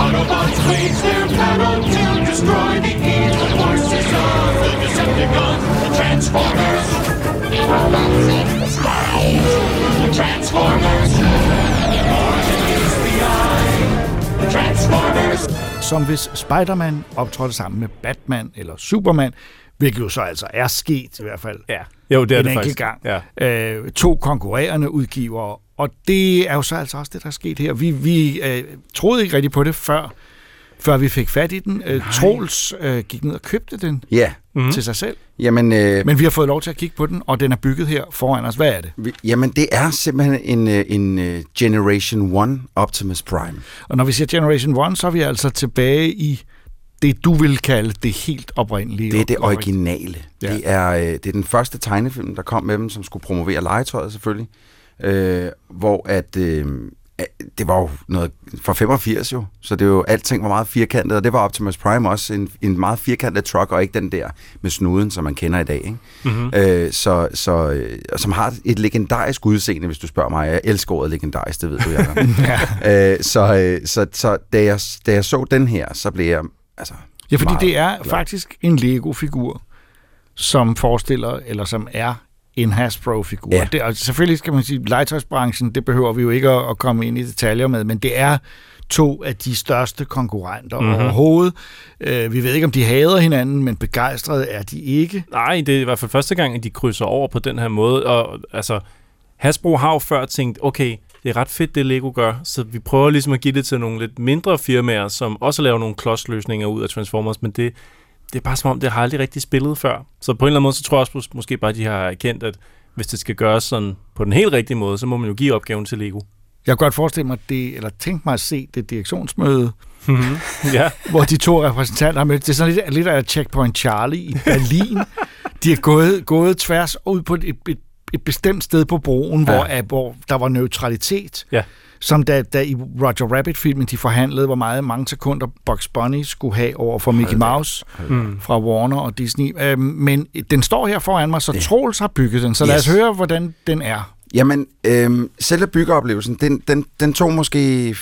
Autobots wage their battle to destroy the evil forces of the Decepticons, the Transformers. Robots in disguise, the Transformers. Transformers. som hvis Spider-Man optrådte sammen med Batman eller Superman, hvilket jo så altså er sket i hvert fald Ja. Jo, det er en det enkelt faktisk. gang. Ja. Øh, to konkurrerende udgivere, og det er jo så altså også det, der er sket her. Vi, vi øh, troede ikke rigtig på det, før, før vi fik fat i den. Øh, Troels øh, gik ned og købte den Ja. mm-hmm. til sig selv. Jamen, øh, Men vi har fået lov til at kigge på den, og den er bygget her foran os. Hvad er det? vi- jamen, det er simpelthen en, øh, en øh, Generation 1 Optimus Prime. Og når vi siger Generation 1, så er vi altså tilbage i det, du vil kalde det helt oprindelige. Det er det originale. Ja. Det, er, øh, det er den første tegnefilm, der kom med dem, som skulle promovere legetøjet selvfølgelig. Øh, hvor at... Øh, at det var jo noget fra 85 jo, så det er jo, alting var meget firkantet, og det var Optimus Prime også en, en meget firkantet truck, og ikke den der med snuden, som man kender i dag. Ikke? Mhm. Øh, så, så, øh, som har et legendarisk udseende, hvis du spørger mig. Jeg elsker ordet legendarisk, det ved du, jeg ja. øh, så, øh, så, så da, jeg, da jeg så den her, så blev jeg altså, Ja, fordi det er glad. faktisk en Lego-figur, som forestiller, eller som er en Hasbro-figur. Ja. Det, og selvfølgelig skal man sige, legetøjsbranchen, det behøver vi jo ikke at, at komme ind i detaljer med, men det er to af de største konkurrenter Mhm. mm-hmm. overhovedet. Øh, vi ved ikke, om de hader hinanden, men begejstrede er de ikke. Nej, det er i hvert fald første gang, at de krydser over på den her måde. Og altså, Hasbro har jo før tænkt, okay, det er ret fedt, det Lego gør, så vi prøver ligesom at give det til nogle lidt mindre firmaer, som også laver nogle klodsløsninger ud af Transformers, men det, det er bare som om, det har aldrig rigtig spillet før. Så på en eller anden måde, så tror jeg også mås- måske bare, de har erkendt, at hvis det skal gøres sådan på den helt rigtige måde, så må man jo give opgaven til Lego. Jeg kan godt forestille mig, det, eller tænke mig at se det direktionsmøde, Mhm. ja. hvor de to repræsentanter har mødt. Det er sådan lidt, lidt af Checkpoint Charlie i Berlin. de er gået, gået tværs ud på et, et, et bestemt sted på broen, ja. hvor, at- hvor der var neutralitet. Ja. Som da, da i Roger Rabbit-filmen, de forhandlede, hvor meget mange sekunder Bugs Bunny skulle have over for Mickey Mouse Mm. fra Warner og Disney. Øhm, men den står her foran mig, så Troels har bygget den. Så lad os Yes. høre, hvordan den er. Jamen, øhm, selve byggeoplevelsen, den, den, den tog måske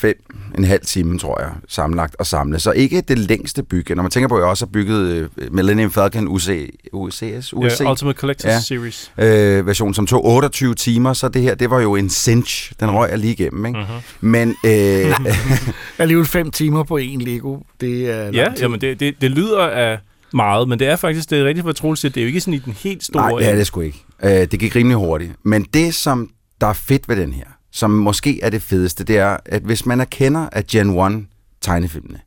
fem, en halv time, tror jeg, sammenlagt og samle. Så ikke det længste bygge. Når man tænker på, at jeg også har bygget øh, Millennium Falcon UC, UCS, UC, Ja, Ultimate Collector's Series. Øh, version, som tog 28 timer, så det her, det var jo en cinch. Den røg jeg lige igennem, ikke? Mhm. Men, øh, Alligevel fem timer på en Lego. Det er Ja, tid. jamen det, det, det lyder af meget, men det er faktisk, det er rigtigt, hvad Troels det er jo ikke sådan i den helt store Nej, det er det sgu ikke. Øh, det gik rimelig hurtigt. Men det, som der er fedt ved den her, som måske er det fedeste, det er, at hvis man er kender af Gen 1 tegnefilmene,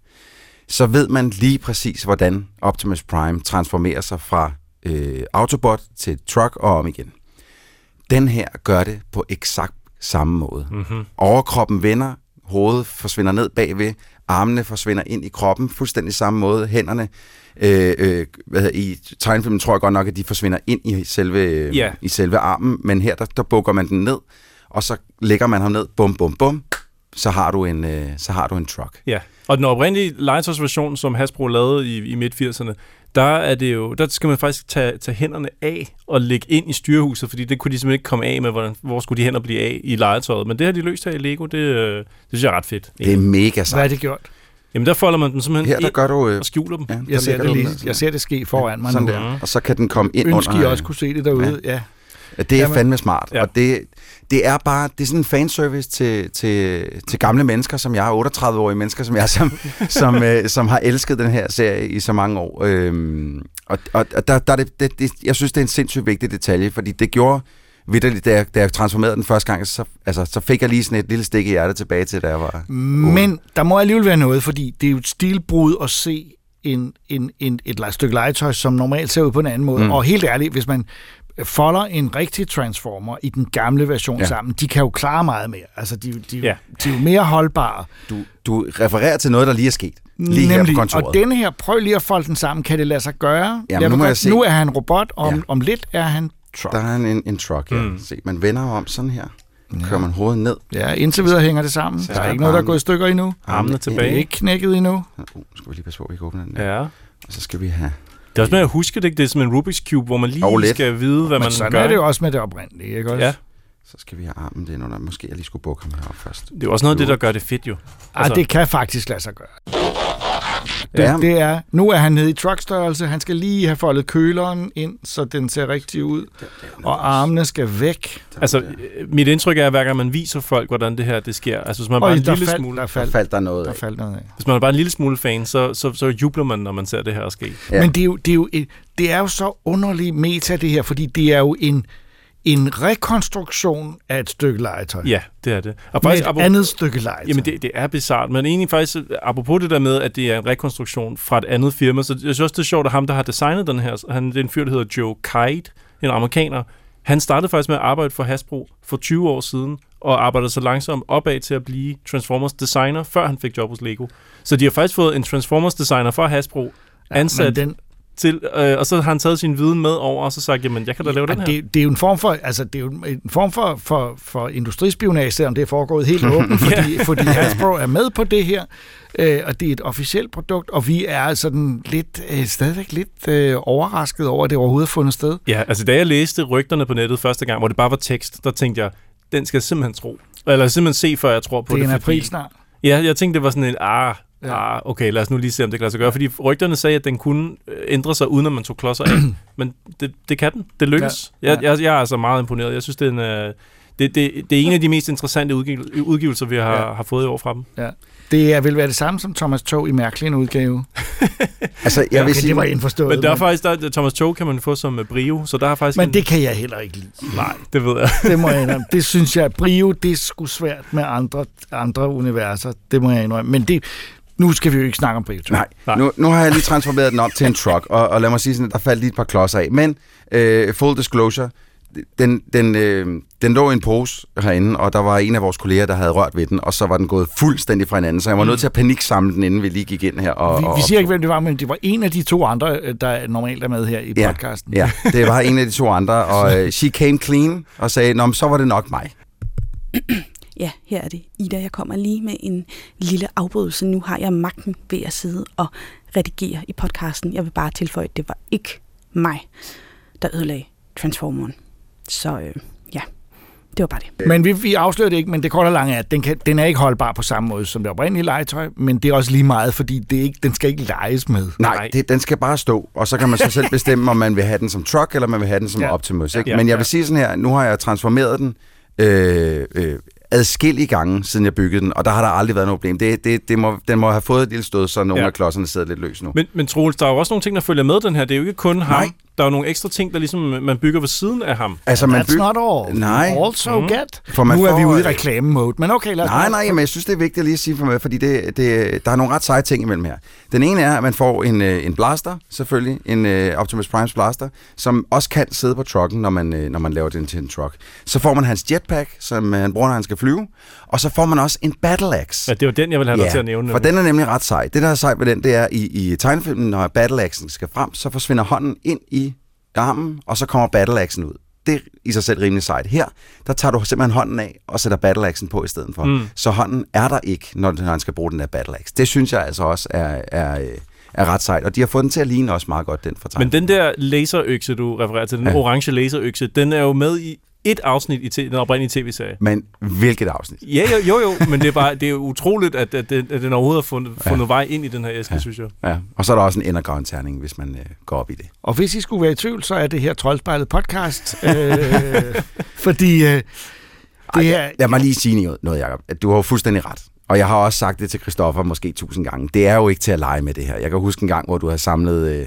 så ved man lige præcis, hvordan Optimus Prime transformerer sig fra øh, Autobot til truck og om igen. Den her gør det på eksakt samme måde. Mhm. Overkroppen vender, hovedet forsvinder ned bagved, armene forsvinder ind i kroppen, fuldstændig samme måde, hænderne. Øh, øh, hvad hedder, I tegnefilmen tror jeg godt nok, at de forsvinder ind i selve, øh, Ja. i selve armen, men her der, der bukker man den ned, og så lægger man ham ned, bum, bum, bum, så har du en, øh, så har du en truck. Ja, og den oprindelige legetøjsversion, som Hasbro lavede i, i midt-80'erne, der, er det jo, der skal man faktisk tage, tage hænderne af og lægge ind i styrehuset, fordi det kunne de simpelthen ikke komme af med, hvordan, hvor skulle de hænder blive af i legetøjet. Men det har de løst her i Lego, det, øh, det synes jeg er ret fedt. Det er mega Hvad sejt. har de gjort? Jamen der folder man dem simpelthen Her der gør du... Øh, og skjuler dem. ja, Jeg ser, det lige, jeg ser det ske foran mig Sådan nu. der. Og så kan den komme ind Ønsker under... I også kunne se det derude? Ja. Ja, Det er Jamen. fandme smart. Ja. Og det, det er bare, det er sådan en fanservice til, til, til gamle mennesker, som jeg er 38-årige mennesker, som jeg som, som, øh, som har elsket den her serie i så mange år. Øhm, og og og der, der er det, det, det, jeg synes, det er en sindssygt vigtig detalje, fordi det gjorde vidderligt, da jeg, da jeg transformerede den første gang, så, altså, så fik jeg lige sådan et lille stik i hjertet tilbage til, da jeg var... Men der må alligevel være noget, fordi det er jo et stilbrud at se en, en, en, et stykke legetøj, som normalt ser ud på en anden måde. Mm. Og helt ærligt, hvis man folder en rigtig Transformer i den gamle version ja. Sammen, de kan jo klare meget mere. Altså, de, de, Ja. de er jo mere holdbare. Du, du refererer til noget, der lige er sket. Lige her på kontoret. Og denne her, prøv lige at folde den sammen. Kan det lade sig gøre? Jamen, nu må jeg se. nu er han robot, og om, Ja. om lidt er han truck. Der er en, en, en truck, ja. Mm. Se, man vender om sådan her. Ja. Kører man hovedet ned. Ja, indtil videre hænger det sammen. Så Der er ikke noget, der er gået i stykker endnu. Armene tilbage. Det er ikke knækket endnu. Uh, nu skal vi lige passe på, at vi ikke åbner den. Ja. Og så skal vi have... Det er også med at huske det, ikke? Det er som en Rubik's Cube, hvor man lige lidt. skal vide, hvad Men man sådan gør. er det jo også med det oprindelige, ikke også? Ja, Så skal vi have armen det under. Måske jeg lige skulle bukke ham herop først. det er jo også noget af det, der gør det fedt jo. Altså, det kan faktisk lade sig gøre. Det, Ja. det er, nu er han nede i truckstørrelse. Han skal lige have foldet køleren ind, så den ser rigtig ud. Og armene skal væk. Altså, mit indtryk er, at hver gang man viser folk, hvordan det her det sker, altså hvis man er Og bare en der, lille fald, smule, der, Der faldt, faldt der noget der af. faldt noget af. hvis man er bare en lille smule fan, så, så, så jubler man, når man ser det her ske. Ja. Men det er, jo, det, er jo, et- det er jo så underligt meta, det her, fordi det er jo en, en rekonstruktion af et stykke legetøj. Ja, det er det. Og Med et apropos- andet stykke legetøj. Jamen, det, det er bizart, men egentlig faktisk, apropos det der med, at det er en rekonstruktion fra et andet firma, så jeg synes også, det er sjovt, at ham, der har designet den her, han, det er en fyr, der hedder Joe Kite, en amerikaner, han startede faktisk med at arbejde for Hasbro for 20 år siden, og arbejdede så langsomt opad til at blive Transformers designer, før han fik job hos Lego. Så de har faktisk fået en Transformers designer fra Hasbro Ja, ansat men den, til, øh, og så har han taget sin viden med over, og så sagt, jamen, jeg kan da lave den Ja, her. det, det er jo en form for, altså, det er jo en form for, for, for industrispionage, selvom det er foregået helt åbent, fordi, fordi Hasbro er med på det her, øh, og det er et officielt produkt, og vi er sådan lidt, øh, stadigvæk lidt øh, overrasket over, at det overhovedet har fundet sted. Ja, altså da jeg læste rygterne på nettet første gang, hvor det bare var tekst, der tænkte jeg, den skal jeg simpelthen tro. Eller simpelthen se, før jeg tror på Det det. er en april snart. Ja, jeg tænkte, det var sådan en, ah, Ja. ah, okay, lad os nu lige se, om det kan lade sig gøre. Fordi rygterne sagde, at den kunne øh, ændre sig, uden at man tog klodser af. Men det, det kan den. Det lykkes. Ja. Jeg, jeg, jeg er altså meget imponeret. Jeg synes, det er, en, øh, det, det, det er en af de mest interessante udgiv- udgivelser, vi har, Ja. har fået i år fra dem. Ja. Det er, vil være det samme som Thomas Tog i mærkelig en udgave. Altså, jeg Ja, vil sige... det var indforstået. Men der er faktisk, der, Thomas Cho kan man få som øh, brio, så der er faktisk... men en, det kan jeg heller ikke lide. Nej, det ved jeg. Det må jeg indrømme. Det synes jeg, Brio, det er sgu svært med andre, andre universer. Det må jeg indrømme. Men det, nu skal vi jo ikke snakke om Brio. Nej, nu, nu har jeg lige transformeret den op til en truck, og, og lad mig sige sådan, at der faldt lige et par klodser af. Men øh, full disclosure, den, den, øh, den lå i en pose herinde, og der var en af vores kolleger, der havde rørt ved den, og så var den gået fuldstændig fra hinanden, så jeg var nødt til at paniksamle den, inden vi lige gik ind her. Og, Vi, vi siger ikke, hvem det var, men det var en af de to andre, øh, der normalt er med her i ja, podcasten. Ja, det var en af de to andre, og øh, she came clean og sagde, Nå, men så var det nok mig. Ja, her er det. Ida, jeg kommer lige med en lille afbrydelse. Nu har jeg magten ved at sidde og redigere i podcasten. Jeg vil bare tilføje, at det var ikke mig, der ødelagde Transformeren. Så øh, ja, det var bare det. Men vi, vi afslører det ikke, men det korte og lange er, at den, kan, den er ikke holdbar på samme måde som det oprindelige legetøj, men det er også lige meget, fordi det er ikke, den skal ikke leges med. Nej, det, den skal bare stå, og så kan man så selv bestemme, om man vil have den som truck, eller man vil have den som Ja. ja. Optimus. Ikke? Ja, Men jeg ja. vil sige sådan her, nu har jeg transformeret den øh, øh, adskillige gange, siden jeg byggede den, og der har der aldrig været noget problem. Det, det, det må, den må have fået et lille stød, så nogle Ja. af klodserne sidder lidt løs nu. Men, men Troels, der er jo også nogle ting, der følger med den her. Det er jo ikke kun ham. Nej. Der er jo nogle ekstra ting, der ligesom man bygger ved siden af ham. Altså, man That's byg- not all. Nej. Also Mhm. get. For man nu er vi ude i øh, reklame-mode, men okay, lad os Nej, nej, men jeg synes, det er vigtigt at lige sige for mig, fordi det, det, der er nogle ret seje ting imellem her. Den ene er, at man får en, øh, en blaster, selvfølgelig, en øh, Optimus Prime's blaster, som også kan sidde på trucken, når man, når man laver den til en truck. Så får man hans jetpack, som han bruger, når han skal flyve, og så får man også en battle axe. Ja, det var den, jeg vil have dig til at nævne. For den er nemlig ret sej. Det, der er sejt ved den, det er, i, i tegnefilmen, når battle axen skal frem, så forsvinder hånden ind i armen, og så kommer battle axen ud. Det er i sig selv rimelig sejt. Her, der tager du simpelthen hånden af og sætter battle axen på i stedet for. Mm. Så hånden er der ikke, når når han skal bruge den der battle axe. Det synes jeg altså også er, er, øh, er ret sejt. Og de har fået den til at ligne også meget godt, den fra Men den der laserøkse, du refererer til, den ja. orange laserøkse, den er jo med i et afsnit i te- den oprindelige tv-serie. Men hvilket afsnit? Ja, jo, jo, jo, men det er bare det er utroligt, at, at, den, at den overhovedet har fundet, Ja. fundet vej ind i den her æske, ja. synes jeg. Ja, og så er der også en endergravn-terning, hvis man øh, går op i det. Og hvis I skulle være i tvivl, så er det her Troldspejlet podcast. øh, fordi øh, det er... Lad mig lige sige noget, Jacob. At Du har jo fuldstændig ret. Og jeg har også sagt det til Christoffer måske tusind gange. Det er jo ikke til at lege med det her. Jeg kan huske en gang, hvor du har samlet... Øh,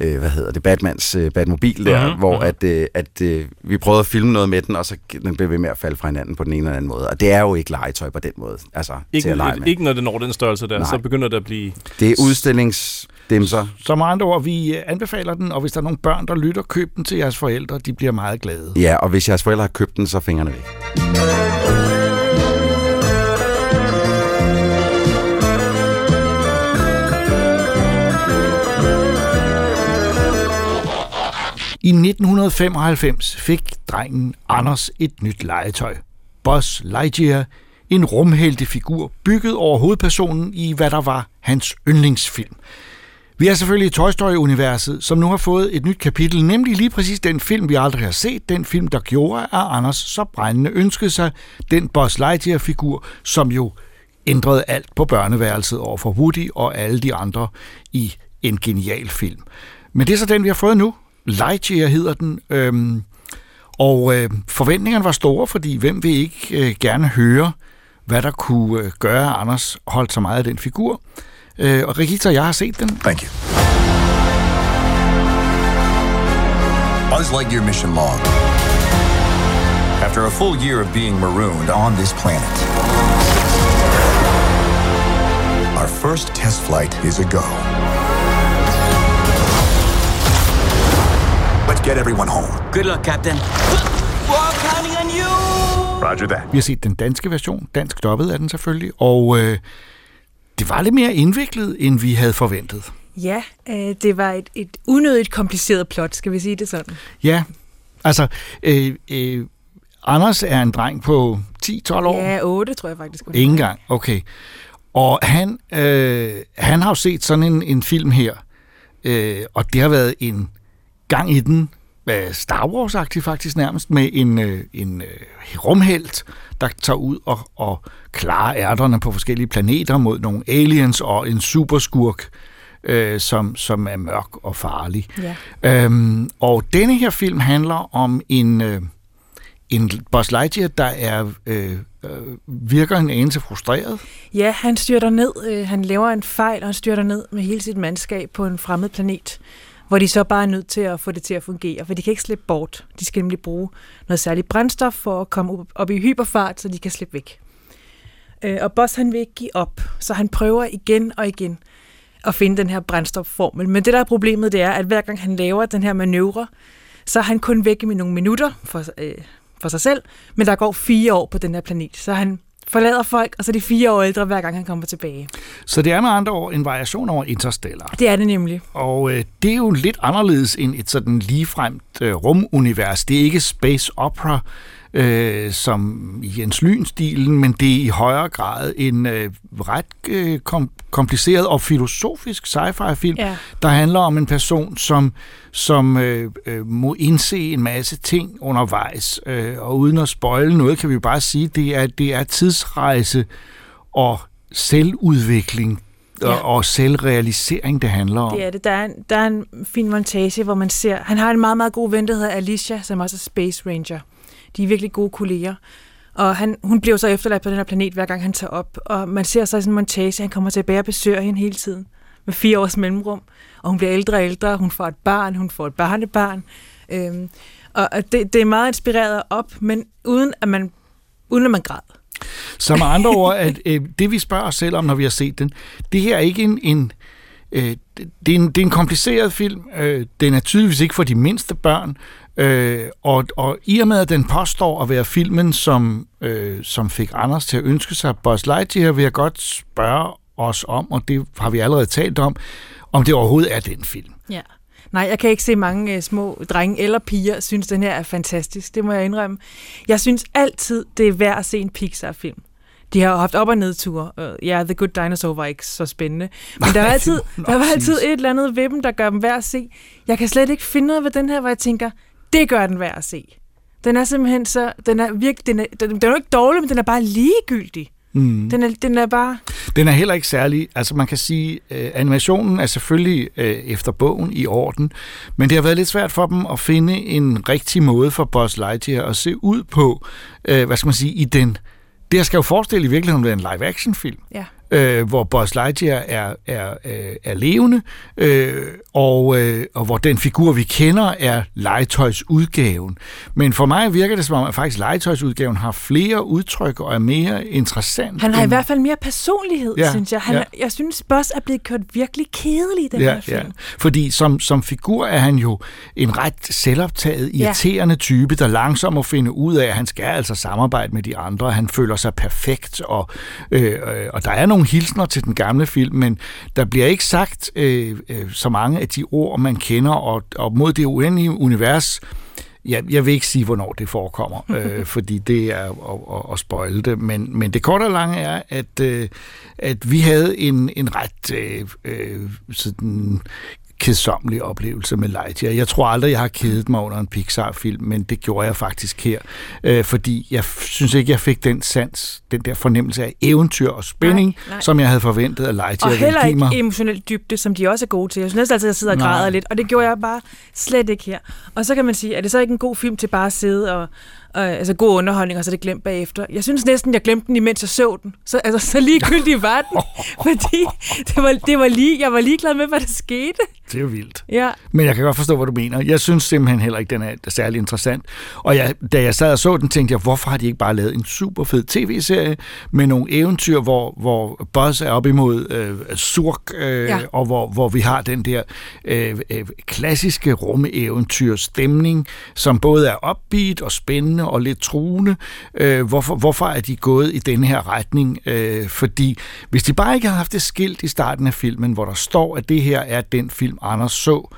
øh, hvad hedder det, Batmans øh, Batmobil der, Mhm, mm-hmm. hvor at, øh, at øh, vi prøvede at filme noget med den, og så den blev ved med at falde fra hinanden på den ene eller anden måde. Og det er jo ikke legetøj på den måde, altså til Ikke, at lege ikke, med. ikke når det når den størrelse der, Nej. så begynder det at blive... Det er udstillingsdimser. Så med andre ord, vi øh, anbefaler den, og hvis der er nogle børn, der lytter, køb den til jeres forældre. De bliver meget glade. Ja, og hvis jeres forældre har købt den, så fingrene væk. I 1995 fik drengen Anders et nyt legetøj. Buzz Lightyear, en rumheltefigur bygget over hovedpersonen i hvad der var hans yndlingsfilm. Vi er selvfølgelig i Toy Story-universet, som nu har fået et nyt kapitel, nemlig lige præcis den film, vi aldrig har set, den film, der gjorde, at Anders så brændende ønskede sig den Buzz Lightyear-figur, som jo ændrede alt på børneværelset over for Woody og alle de andre i en genial film. Men det er så den, vi har fået nu. Lightyear hedder den, øhm, og øh, forventningerne var store, fordi hvem vil ikke øh, gerne høre, hvad der kunne øh, gøre, at Anders holdt så meget af den figur. Øh, og Rikita jeg har set den. Thank you. Buzz Lightyear mission log. After a full year of being marooned on this planet, our first test flight is a go. Get everyone home. Good luck, Captain. We're counting on you! Roger that. Vi har set den danske version, dansk dobbet er den selvfølgelig, og øh, det var lidt mere indviklet, end vi havde forventet. Ja, øh, det var et, et unødigt kompliceret plot, skal vi sige det sådan. Ja, altså, øh, øh, Anders er en dreng på 10-12 år. Ja, 8 tror jeg faktisk. Ingen gang, okay. Og han, øh, han har jo set sådan en, en film her, øh, og det har været en gang i den, Star Wars-agtig faktisk nærmest, med en, øh, en øh, rumhelt, der tager ud og, og klarer ærterne på forskellige planeter mod nogle aliens og en superskurk, øh, som, som er mørk og farlig. Ja. Øhm, og denne her film handler om en, øh, en Buzz Lightyear, der er, øh, øh, virker en anelse frustreret. Ja, han styrter ned. Øh, han laver en fejl, og han styrter ned med hele sit mandskab på en fremmed planet, hvor de så bare er nødt til at få det til at fungere, for de kan ikke slippe bort. De skal nemlig bruge noget særligt brændstof for at komme op, i hyperfart, så de kan slippe væk. Øh, og Boss han vil ikke give op, så han prøver igen og igen at finde den her brændstofformel. Men det der er problemet, det er, at hver gang han laver den her manøvre, så er han kun væk i nogle minutter for, øh, for sig selv, men der går fire år på den her planet, så han forlader folk, og så er de fire år ældre, hver gang han kommer tilbage. Så det er med andre ord en variation over Interstellar. Det er det nemlig. Og øh, det er jo lidt anderledes end et sådan ligefremt øh, rumunivers. Det er ikke space opera, øh, som i Jens Lyn-stilen, men det er i højere grad en øh, ret øh, kom, kompliceret og filosofisk sci-fi-film, Ja. der handler om en person, som, som øh, øh, må indse en masse ting undervejs. Øh, og uden at spoile noget, kan vi bare sige, det er, det er tidsrejse og selvudvikling Ja. og, og selvrealisering, det handler om. Det er det. Der er, en, der er en fin montage, hvor man ser... Han har en meget, meget god ven, der hedder Alicia, som også er Space Ranger. De er virkelig gode kolleger. Og han, hun bliver så efterladt på den her planet, hver gang han tager op. Og man ser så i sådan en montage, han kommer tilbage og besøger hende hele tiden. med fire års mellemrum, og hun bliver ældre og ældre, hun får et barn, hun får et barnebarn. Øhm, og det, det er meget inspireret op, men uden at man, uden at man græder. Så med andre ord, at øh, det vi spørger os selv om, når vi har set den, det her er ikke en... en øh, det, er en, det er en kompliceret film. Øh, den er tydeligvis ikke for de mindste børn. Øh, og, og i og med, at den påstår at være filmen, som, øh, som fik Anders til at ønske sig Buzz Lightyear, vil jeg godt spørge os om, og det har vi allerede talt om, om det overhovedet er den film. Ja. Nej, jeg kan ikke se mange øh, små drenge eller piger synes, den her er fantastisk. Det må jeg indrømme. Jeg synes altid, det er værd at se en Pixar-film. De har haft op- og nedture. Øh, Ja, The Good Dinosaur var ikke så spændende. Men der var altid, der var altid et eller andet ved dem, der gør dem værd at se. Jeg kan slet ikke finde noget ved den her, hvor jeg tænker, det gør den værd at se. Den er simpelthen så... Den er virkelig... Den er, den, den er jo ikke dårlig, men den er bare ligegyldig. Mm. Den er, den er bare... Den er heller ikke særlig, altså man kan sige, øh, animationen er selvfølgelig øh, efter bogen i orden, men det har været lidt svært for dem at finde en rigtig måde for Buzz Lightyear at se ud på, øh, hvad skal man sige, i den, det her skal jo forestille i virkeligheden være en live-action film. Ja. Øh, hvor Buzz Lightyear er, er, er, er levende, øh, og, øh, og hvor den figur, vi kender, er legetøjsudgaven. Men for mig virker det som om, at faktisk legetøjsudgaven har flere udtryk og er mere interessant. Han har i end- hvert fald mere personlighed, Ja, ja, synes jeg. Han, ja. ja. Jeg synes, Boss er blevet kørt virkelig kedelig i den her film. Ja, fordi som, som figur er han jo en ret selvoptaget, irriterende ja. type, der langsomt må finde ud af, at han skal altså samarbejde med de andre. Han føler sig perfekt, og, øh, øh, og der er nogle hilsner til den gamle film, men der bliver ikke sagt øh, øh, så mange af de ord, man kender, og, og mod det uendelige univers, Ja, jeg vil ikke sige, hvornår det forekommer, øh, fordi det er at, at, at spoile det. Men, men det korte og lange er, at, øh, at vi havde en, en ret øh, øh, sådan kedsommelig oplevelse med Lightyear. Jeg tror aldrig, jeg har kedet mig under en Pixar-film, men det gjorde jeg faktisk her, øh, fordi jeg synes ikke, jeg fik den sans, den der fornemmelse af eventyr og spænding, Nej, nej. som jeg havde forventet, at Lightyear Og heller ikke mig. emotionelt dybde, som de også er gode til. Jeg synes næsten altid, at jeg sidder og Nej. græder lidt, og det gjorde jeg bare slet ikke her. Og så kan man sige, er det så ikke en god film til bare at sidde og, og altså god underholdning, og så er det glemt bagefter? Jeg synes næsten, jeg glemte den, imens jeg så den. Så, altså, så ligegyldig var den, fordi det var, det var lige, jeg var ligeglad med, hvad der skete. Det er jo vildt. Ja. Men jeg kan godt forstå, hvad du mener. Jeg synes simpelthen heller ikke, den er særlig interessant. Og jeg, da jeg sad og så den, tænkte jeg, hvorfor har de ikke bare lavet en super fed tv-serie med nogle eventyr, hvor, hvor Buzz er op imod øh, Surk, øh, Ja. og hvor, hvor vi har den der øh, øh, klassiske rummeeventyr stemning, som både er upbeat og spændende og lidt truende. Øh, hvorfor, hvorfor er de gået i den her retning? Øh, fordi hvis de bare ikke havde haft det skilt i starten af filmen, hvor der står, at det her er den film, Anders så,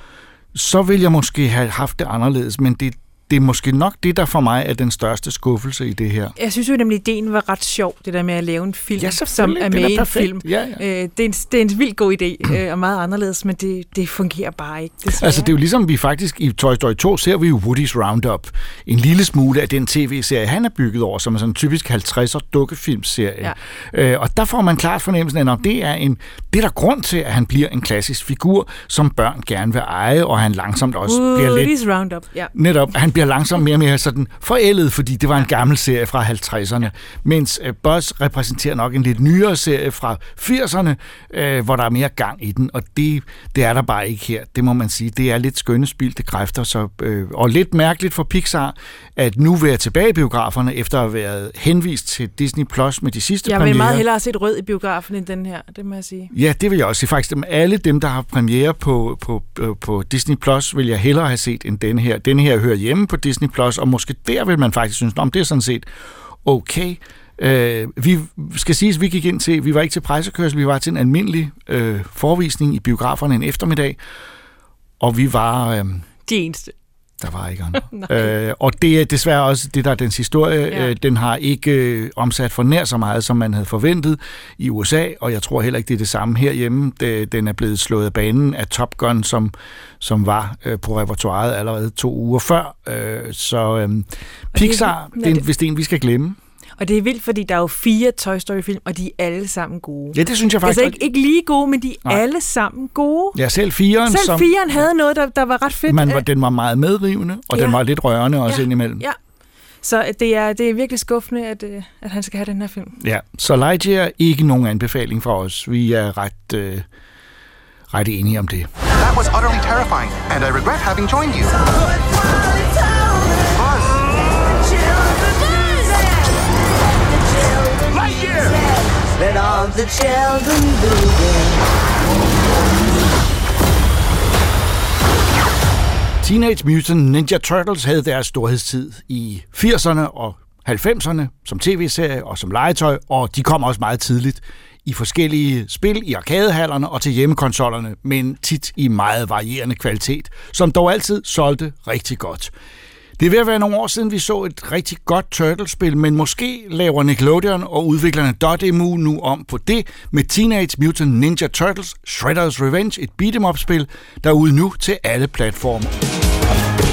så ville jeg måske have haft det anderledes, men det, det er måske nok det, der for mig er den største skuffelse i det her. Jeg synes jo nemlig, at ideen var ret sjov, det der med at lave en film, Ja, som er med i en film. Ja, Øh, det, er en, det er en vildt god idé, øh, og meget anderledes, men det, det fungerer bare ikke. Desværre. Altså, det er jo ligesom, vi faktisk i Toy Story 2 ser vi jo Woody's Roundup. En lille smule af den tv-serie, han er bygget over, som er sådan en typisk 50'er dukkefilmserie. Ja. Øh, og der får man klart fornemmelsen af, at det er, en, det er der grund til, at han bliver en klassisk figur, som børn gerne vil eje, og han langsomt også bliver lidt Woody's Roundup, ja. Netop, han bliver langsomt mere og mere sådan forældet, fordi det var en gammel serie fra 50'erne, mens øh, Buzz repræsenterer nok en lidt nyere serie fra 80'erne, øh, hvor der er mere gang i den, og det, det er der bare ikke her. Det må man sige. Det er lidt skønne spildte kræfter, så, øh, og lidt mærkeligt for Pixar, at nu være tilbage i biograferne, efter at have været henvist til Disney Plus med de sidste Jeg vil premiere. meget hellere have set rød i biografen end den her, det må jeg sige. Ja, det vil jeg også sige. Faktisk dem, alle dem, der har premiere på, på, på, på Disney Plus, vil jeg hellere have set end den her. Den her hører hjemme på Disney Plus, og måske der vil man faktisk synes, om det er sådan set okay. Øh, vi skal sige, at vi gik ind til, vi var ikke til pressekørsel, vi var til en almindelig øh, forvisning i biograferne en eftermiddag, og vi var... Øh, De eneste der var ikke andre. Øh, og det er desværre også det, der er dens historie. Ja. Øh, den har ikke øh, omsat for nær så meget, som man havde forventet i USA, og jeg tror heller ikke, det er det samme herhjemme. Det, den er blevet slået af banen af Top Gun, som, som var øh, på repertoireet allerede to uger før. Øh, så øh, Pixar, men det er en, det- hvis det er en, vi skal glemme. Og det er vildt, fordi der er jo fire Toy Story-film, og de er alle sammen gode. Ja, det synes jeg faktisk Altså ikke, ikke lige gode, men de er Nej. alle sammen gode. Ja, selv fireren, Selv som firen havde noget, der, der var ret fedt. man var, Øh, den var meget medrivende, og Ja. den var lidt rørende også Ja. indimellem. Ja. Så det er, det er virkelig skuffende, at, øh, at han skal have den her film. Ja, så Lightyear er ikke nogen anbefaling fra os. Vi er ret, øh, ret enige om det. That was utterly terrifying, and I regret having joined you. Let all the children Teenage Mutant Ninja Turtles havde deres storhedstid i 80'erne og 90'erne som tv-serie og som legetøj, og de kom også meget tidligt i forskellige spil i arkadehallerne og til hjemmekonsollerne, men tit i meget varierende kvalitet, som dog altid solgte rigtig godt. Det er ved at være nogle år siden, vi så et rigtig godt Turtles-spil, men måske laver Nickelodeon og udviklerne Dotemu nu om på det med Teenage Mutant Ninja Turtles Shredder's Revenge, et beat'em-up-spil, der er ude nu til alle platforme.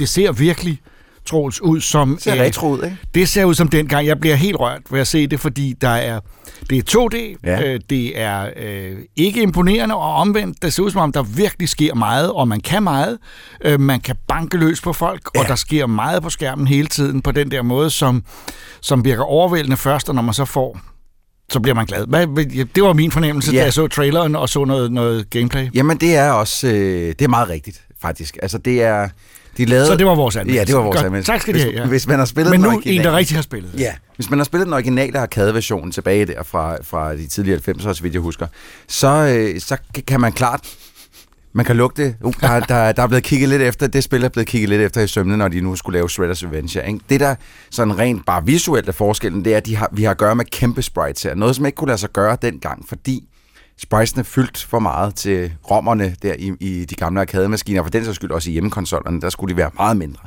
Det ser virkelig Troels ud som... Det ser øh, retro ud, ikke? Det ser ud som dengang. Jeg bliver helt rørt ved at se det, fordi der er, det er 2D, Ja. øh, det er øh, ikke imponerende, og omvendt, det ser ud som om, der virkelig sker meget, og man kan meget. Øh, man kan banke løs på folk, ja. og der sker meget på skærmen hele tiden på den der måde, som, som virker overvældende først, og når man så får så bliver man glad. Hvad, det var min fornemmelse, ja. Ja. da jeg så traileren og så noget, noget gameplay. Jamen, det er også øh, det er meget rigtigt, faktisk. Altså, det er... De lavede... Så det var vores anmeldelse. Ja, det var vores Godt. anmeldelse. Tak skal de hvis, have, ja. Hvis man har spillet Men nu originale- en, der rigtig har spillet. Ja, hvis man har spillet den originale arcade-version tilbage der fra, fra de tidlige 90'er, så vidt jeg husker, så, øh, så kan man klart... Man kan lugte, uh, der, der, der er blevet kigget lidt efter, det spil er blevet kigget lidt efter i sømne, når de nu skulle lave Shredder's Revenge. Ikke? Det der sådan rent bare visuelt er forskellen, det er, at de har, vi har at gøre med kæmpe sprites her. Noget, som ikke kunne lade sig gøre dengang, fordi spicene fyldt for meget til rommerne der i, i de gamle arcade-maskiner, for den sags skyld også i hjemmekonsollerne, der skulle de være meget mindre.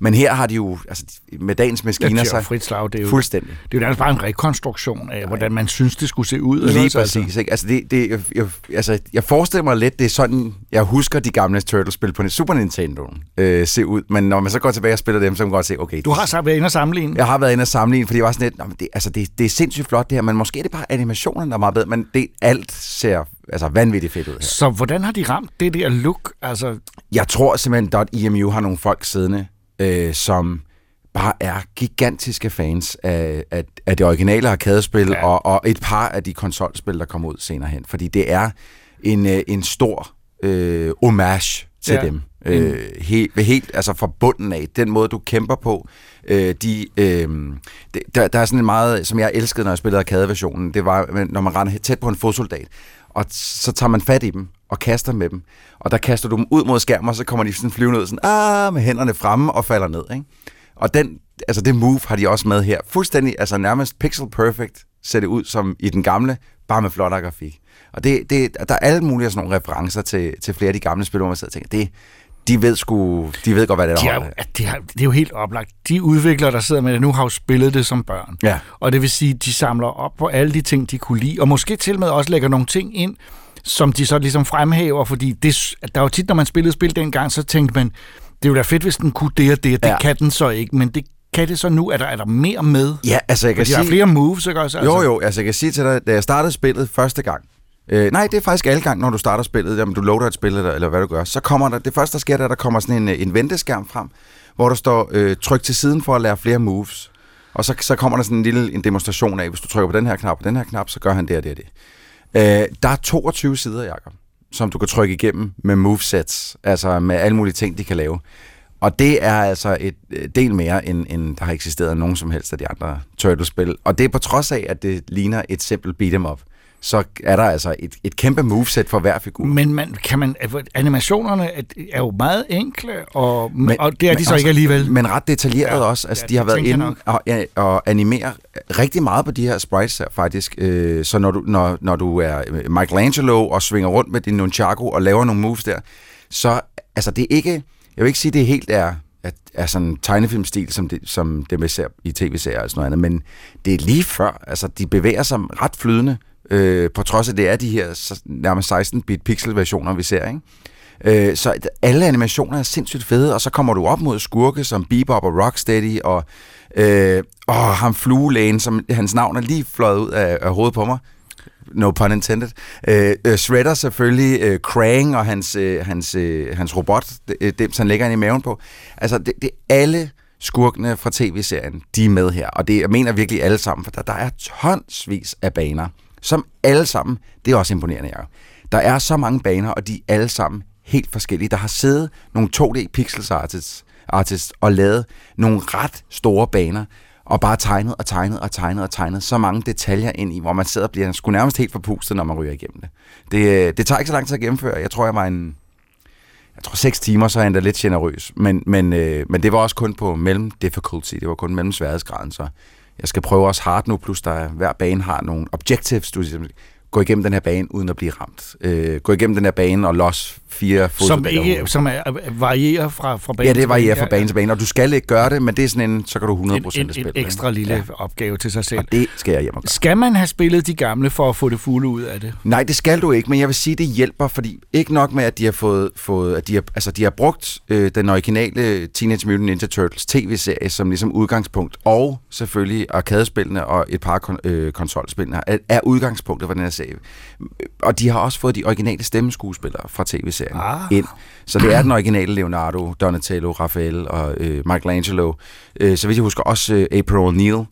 Men her har de jo, altså med dagens maskiner, er jo frit slag. Det er jo, fuldstændig. Det er jo nærmest bare en rekonstruktion af, hvordan man synes, det skulle se ud. Lige ikke? præcis. Ikke? Altså, det, det, jeg, altså, jeg forestiller mig lidt, det er sådan, jeg husker de gamle Turtles-spil på Super Nintendo øh, se ud, men når man så går tilbage og spiller dem, så kan man godt se, okay... Du har så været inde og sammenligne. Jeg har været inde og sammenligne, fordi jeg var sådan lidt, "Nå, men det, altså, det, det er sindssygt flot det her, men måske er det bare animationen, der er meget bedre, men det, alt ser altså, vanvittigt fedt ud her. Så hvordan har de ramt det der look? Altså, Jeg tror simpelthen, at EMU har nogle folk siddende, øh, som bare er gigantiske fans af, af, af det originale arcade-spil, ja. og, og et par af de konsolspil, der kommer ud senere hen. Fordi det er en, øh, en stor øh, homage til ja. dem. Øh, helt, helt, altså fra bunden af, den måde, du kæmper på, øh, de, øh, det, der, der er sådan en meget, som jeg elskede, når jeg spillede arcade-versionen, det var, når man rendte tæt på en fodsoldat, og så tager man fat i dem og kaster med dem, og der kaster du dem ud mod skærmen, og så kommer de sådan flyvende ud, sådan, ah, med hænderne fremme og falder ned, ikke? Og den, altså det move har de også med her. Fuldstændig, altså nærmest pixel perfect ser det ud som i den gamle, bare med flottere grafik. Og det, det, der er alle mulige sådan nogle referencer til, til flere af de gamle spil, hvor man sidder og tænker, det, de ved sgu, de ved godt, hvad det er, de er, det, er, det er jo helt oplagt. De udviklere, der sidder med det nu, har jo spillet det som børn. Ja. Og det vil sige, de samler op på alle de ting, de kunne lide, og måske til med også lægger nogle ting ind, som de så ligesom fremhæver, fordi det, der var tit, når man spillede spil dengang, så tænkte man, det ville være fedt, hvis den kunne det og det, og det Ja. kan den så ikke, men det kan det så nu? Er der, er der mere med? Ja, altså jeg kan For de har sige... flere moves, ikke også? Jo, jo, altså jeg kan sige til dig, da jeg startede spillet første gang, øh, nej, det er faktisk alle gang, når du starter spillet, jamen du loader et spil, eller, eller hvad du gør, så kommer der, det første, der sker, der, der kommer sådan en, øh, en venteskærm frem, hvor der står, øh, tryk til siden for at lære flere moves. Og så, så kommer der sådan en lille en demonstration af, hvis du trykker på den her knap og den her knap, så gør han det og det og det. Øh, der er 22 sider, Jacob, som du kan trykke igennem med movesets, altså med alle mulige ting, de kan lave. Og det er altså et øh, del mere, end, end der har eksisteret nogen som helst af de andre Turtles-spil. Og det er på trods af, at det ligner et simpelt beat'em up. Så er der altså et, et kæmpe moveset for hver figur. Men man, kan man, animationerne er, jo meget enkle, og, men, og det er de men så også- ikke alligevel. Men ret detaljeret Ja, også. Altså, ja, de har været inde og, ja, og animere rigtig meget på de her sprites her, faktisk. Øh, så når du, når, når du er Michelangelo og svinger rundt med din nunchaku og laver nogle moves der, så altså, det er ikke... Jeg vil ikke sige, det helt er, er, er sådan tegnefilmstil, som det, som det man ser i tv-serier og sådan noget andet, men det er lige før. Altså, de bevæger sig ret flydende, øh, på trods af, at det er de her nærmest 16-bit pixel-versioner, vi ser, ikke? Øh, så alle animationer er sindssygt fede, og så kommer du op mod skurke som Bebop og Rocksteady og Øh, og ham fluelægen, som hans navn er lige fløjet ud af, af hovedet på mig. No pun intended. Øh, øh, Shredder selvfølgelig, øh, Krang og hans, øh, hans, øh, hans robot, øh, dem han lægger ind i maven på. Altså, det, det er alle skurkene fra tv-serien, de er med her. Og det jeg mener virkelig alle sammen, for der, der er tonsvis af baner, som alle sammen, det er også imponerende, Jacob. Der er så mange baner, og de er alle sammen helt forskellige. Der har siddet nogle 2D pixels artists, artists og lavet nogle ret store baner, og bare tegnet og tegnet og tegnet og tegnet så mange detaljer ind i, hvor man sidder og bliver sgu nærmest helt forpustet, når man ryger igennem det. Det, øh, det tager ikke så lang tid at gennemføre. Jeg tror, jeg var en... Jeg tror, seks timer, så er jeg endda lidt generøs. Men, men, øh, men det var også kun på mellem difficulty. Det var kun mellem sværhedsgraden, så jeg skal prøve også hard nu, plus der hver bane har nogle objectives, du ligesom siger, gå igennem den her bane uden at blive ramt. Øh, gå igennem den her bane og los fire Som, ikke, som er, varierer fra, fra bane Ja, det til varierer fra bane til bane, og du skal ikke gøre det, men det er sådan en, så kan du 100% en, en, spille en ekstra lille ja. opgave til sig selv. Og det skal jeg hjem og gøre. Skal man have spillet de gamle for at få det fulde ud af det? Nej, det skal du ikke, men jeg vil sige, det hjælper, fordi ikke nok med, at de har fået, fået at de har, altså de har brugt øh, den originale Teenage Mutant Ninja Turtles tv-serie som ligesom udgangspunkt, og selvfølgelig arkadespillene og et par kon, øh, konsolspillene er, er udgangspunktet for den her serie. Og de har også fået de originale stemmeskuespillere fra tv-serien Ah. ind. Så det er den originale Leonardo, Donatello, Raphael og øh, Michelangelo. Øh, så vidt jeg husker også øh, April O'Neil,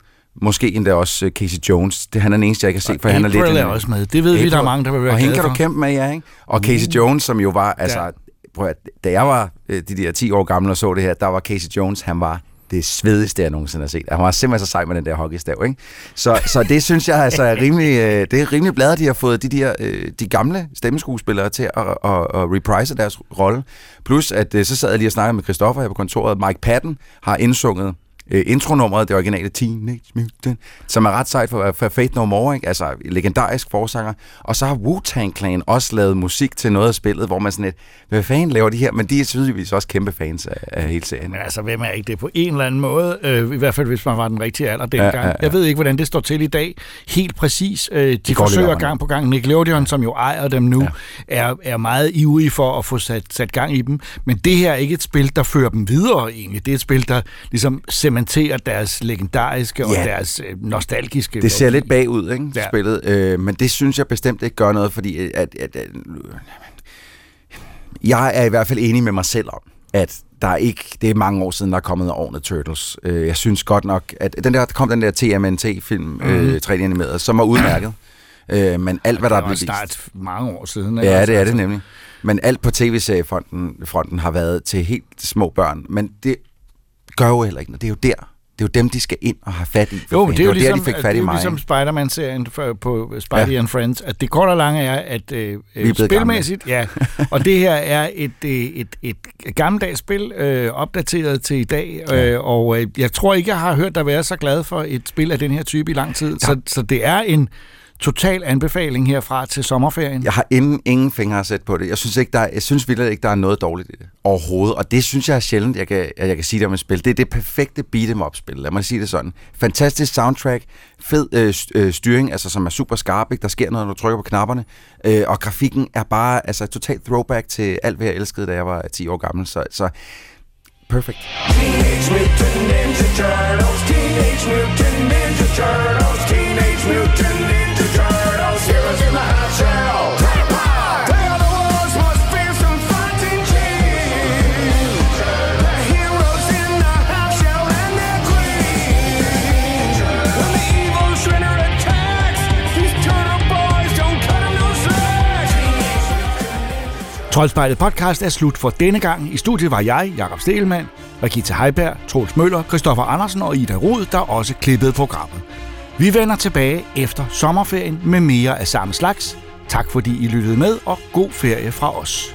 måske endda også øh, Casey Jones. Det han er den eneste, jeg kan se, for han er lidt... April er også med. Det ved vi, der er mange, der vil være Og hende kan du kæmpe med, ja, ikke? Og Casey Jones, som jo var, altså... Ja. Prøv at, da jeg var øh, de der 10 år gammel og så det her, der var Casey Jones, han var det svedigste, jeg nogensinde har set. Han var simpelthen så sej med den der hockeystav, ikke? Så, så det synes jeg altså er rimelig, øh, det er rimelig bladet, de har fået de der øh, de gamle stemmeskuespillere til at, at, at reprise deres rolle. Plus, at øh, så sad jeg lige og snakkede med Christoffer her på kontoret. Mike Patton har indsunget øh, intronummeret, det originale Teenage Mutant, som er ret sejt for, for Faith No More, ikke? altså legendarisk forsanger. Og så har Wu-Tang Clan også lavet musik til noget af spillet, hvor man sådan lidt, hvad fanden laver de her? Men de er tydeligvis også kæmpe fans af, af hele serien. Men altså, hvem er ikke det på en eller anden måde? Øh, I hvert fald, hvis man var den rigtige alder dengang. Ja, Ja, ja. Jeg ved ikke, hvordan det står til i dag. Helt præcis. Øh, de Det forsøger gang på gang. Nickelodeon, som jo ejer dem nu, ja. er, er meget ivrige for at få sat, sat gang i dem. Men det her er ikke et spil, der fører dem videre egentlig. Det er et spil, der ligesom cementerer deres legendariske og Ja. deres øh, nostalgiske Det ser lidt bagud, ikke, ja. Spillet. Øh, men det synes jeg bestemt ikke gør noget, fordi at, at, at, at, jeg er i hvert fald enig med mig selv om, at der er ikke, det er mange år siden, der er kommet ordnet Turtles. Øh, jeg synes godt nok, at den der, der kom den der TMNT-film, mm. øh, 3D-animeret, som var udmærket. Øh, men alt, hvad der er Det blevet vist... snart mange år siden. ikke? Ja, det er det altså, nemlig. Men alt på tv-seriefronten fronten har været til helt små børn. Men det gør jo heller ikke noget. Det er jo der. Det er jo dem, de skal ind og have fat i. for Jo, men det er jo var ligesom, der, de fik det fat er i mig. ligesom? Spider-Man-serien på Spidey Ja. and Friends, at det korte og lange er, at øh, Vi er spilmæssigt, ja, og det her er et, øh, et, et, gammeldags spil, øh, opdateret til i dag, øh, og øh, jeg tror ikke, jeg har hørt dig være så glad for et spil af den her type i lang tid, så, så det er en total anbefaling herfra til sommerferien. Jeg har ingen, ingen fingre at sætte på det. Jeg synes, ikke, der, er- jeg synes virkelig ikke, der er noget dårligt i det overhovedet. Og det synes jeg er sjældent, jeg kan, at jeg kan sige det om et spil. Det er det perfekte beat em up spil Lad mig sige det sådan. Fantastisk soundtrack, fed øh, øh, styring, altså som er super skarp. Ikke? Der sker noget, når du trykker på knapperne. Øh, og grafikken er bare altså, totalt throwback til alt, hvad jeg elskede, da jeg var 10 år gammel. Så, så perfect. Teenage Mutant Ninja Turtles. Teenage Mutant Ninja Turtles. Teenage Mutant Ninja Troldspejlet podcast er slut for denne gang. I studiet var jeg, Jakob Stelmann, Rikita Heiberg, Troels Møller, Christoffer Andersen og Ida Rod, der også klippede programmet. Vi vender tilbage efter sommerferien med mere af samme slags. Tak fordi I lyttede med, og god ferie fra os.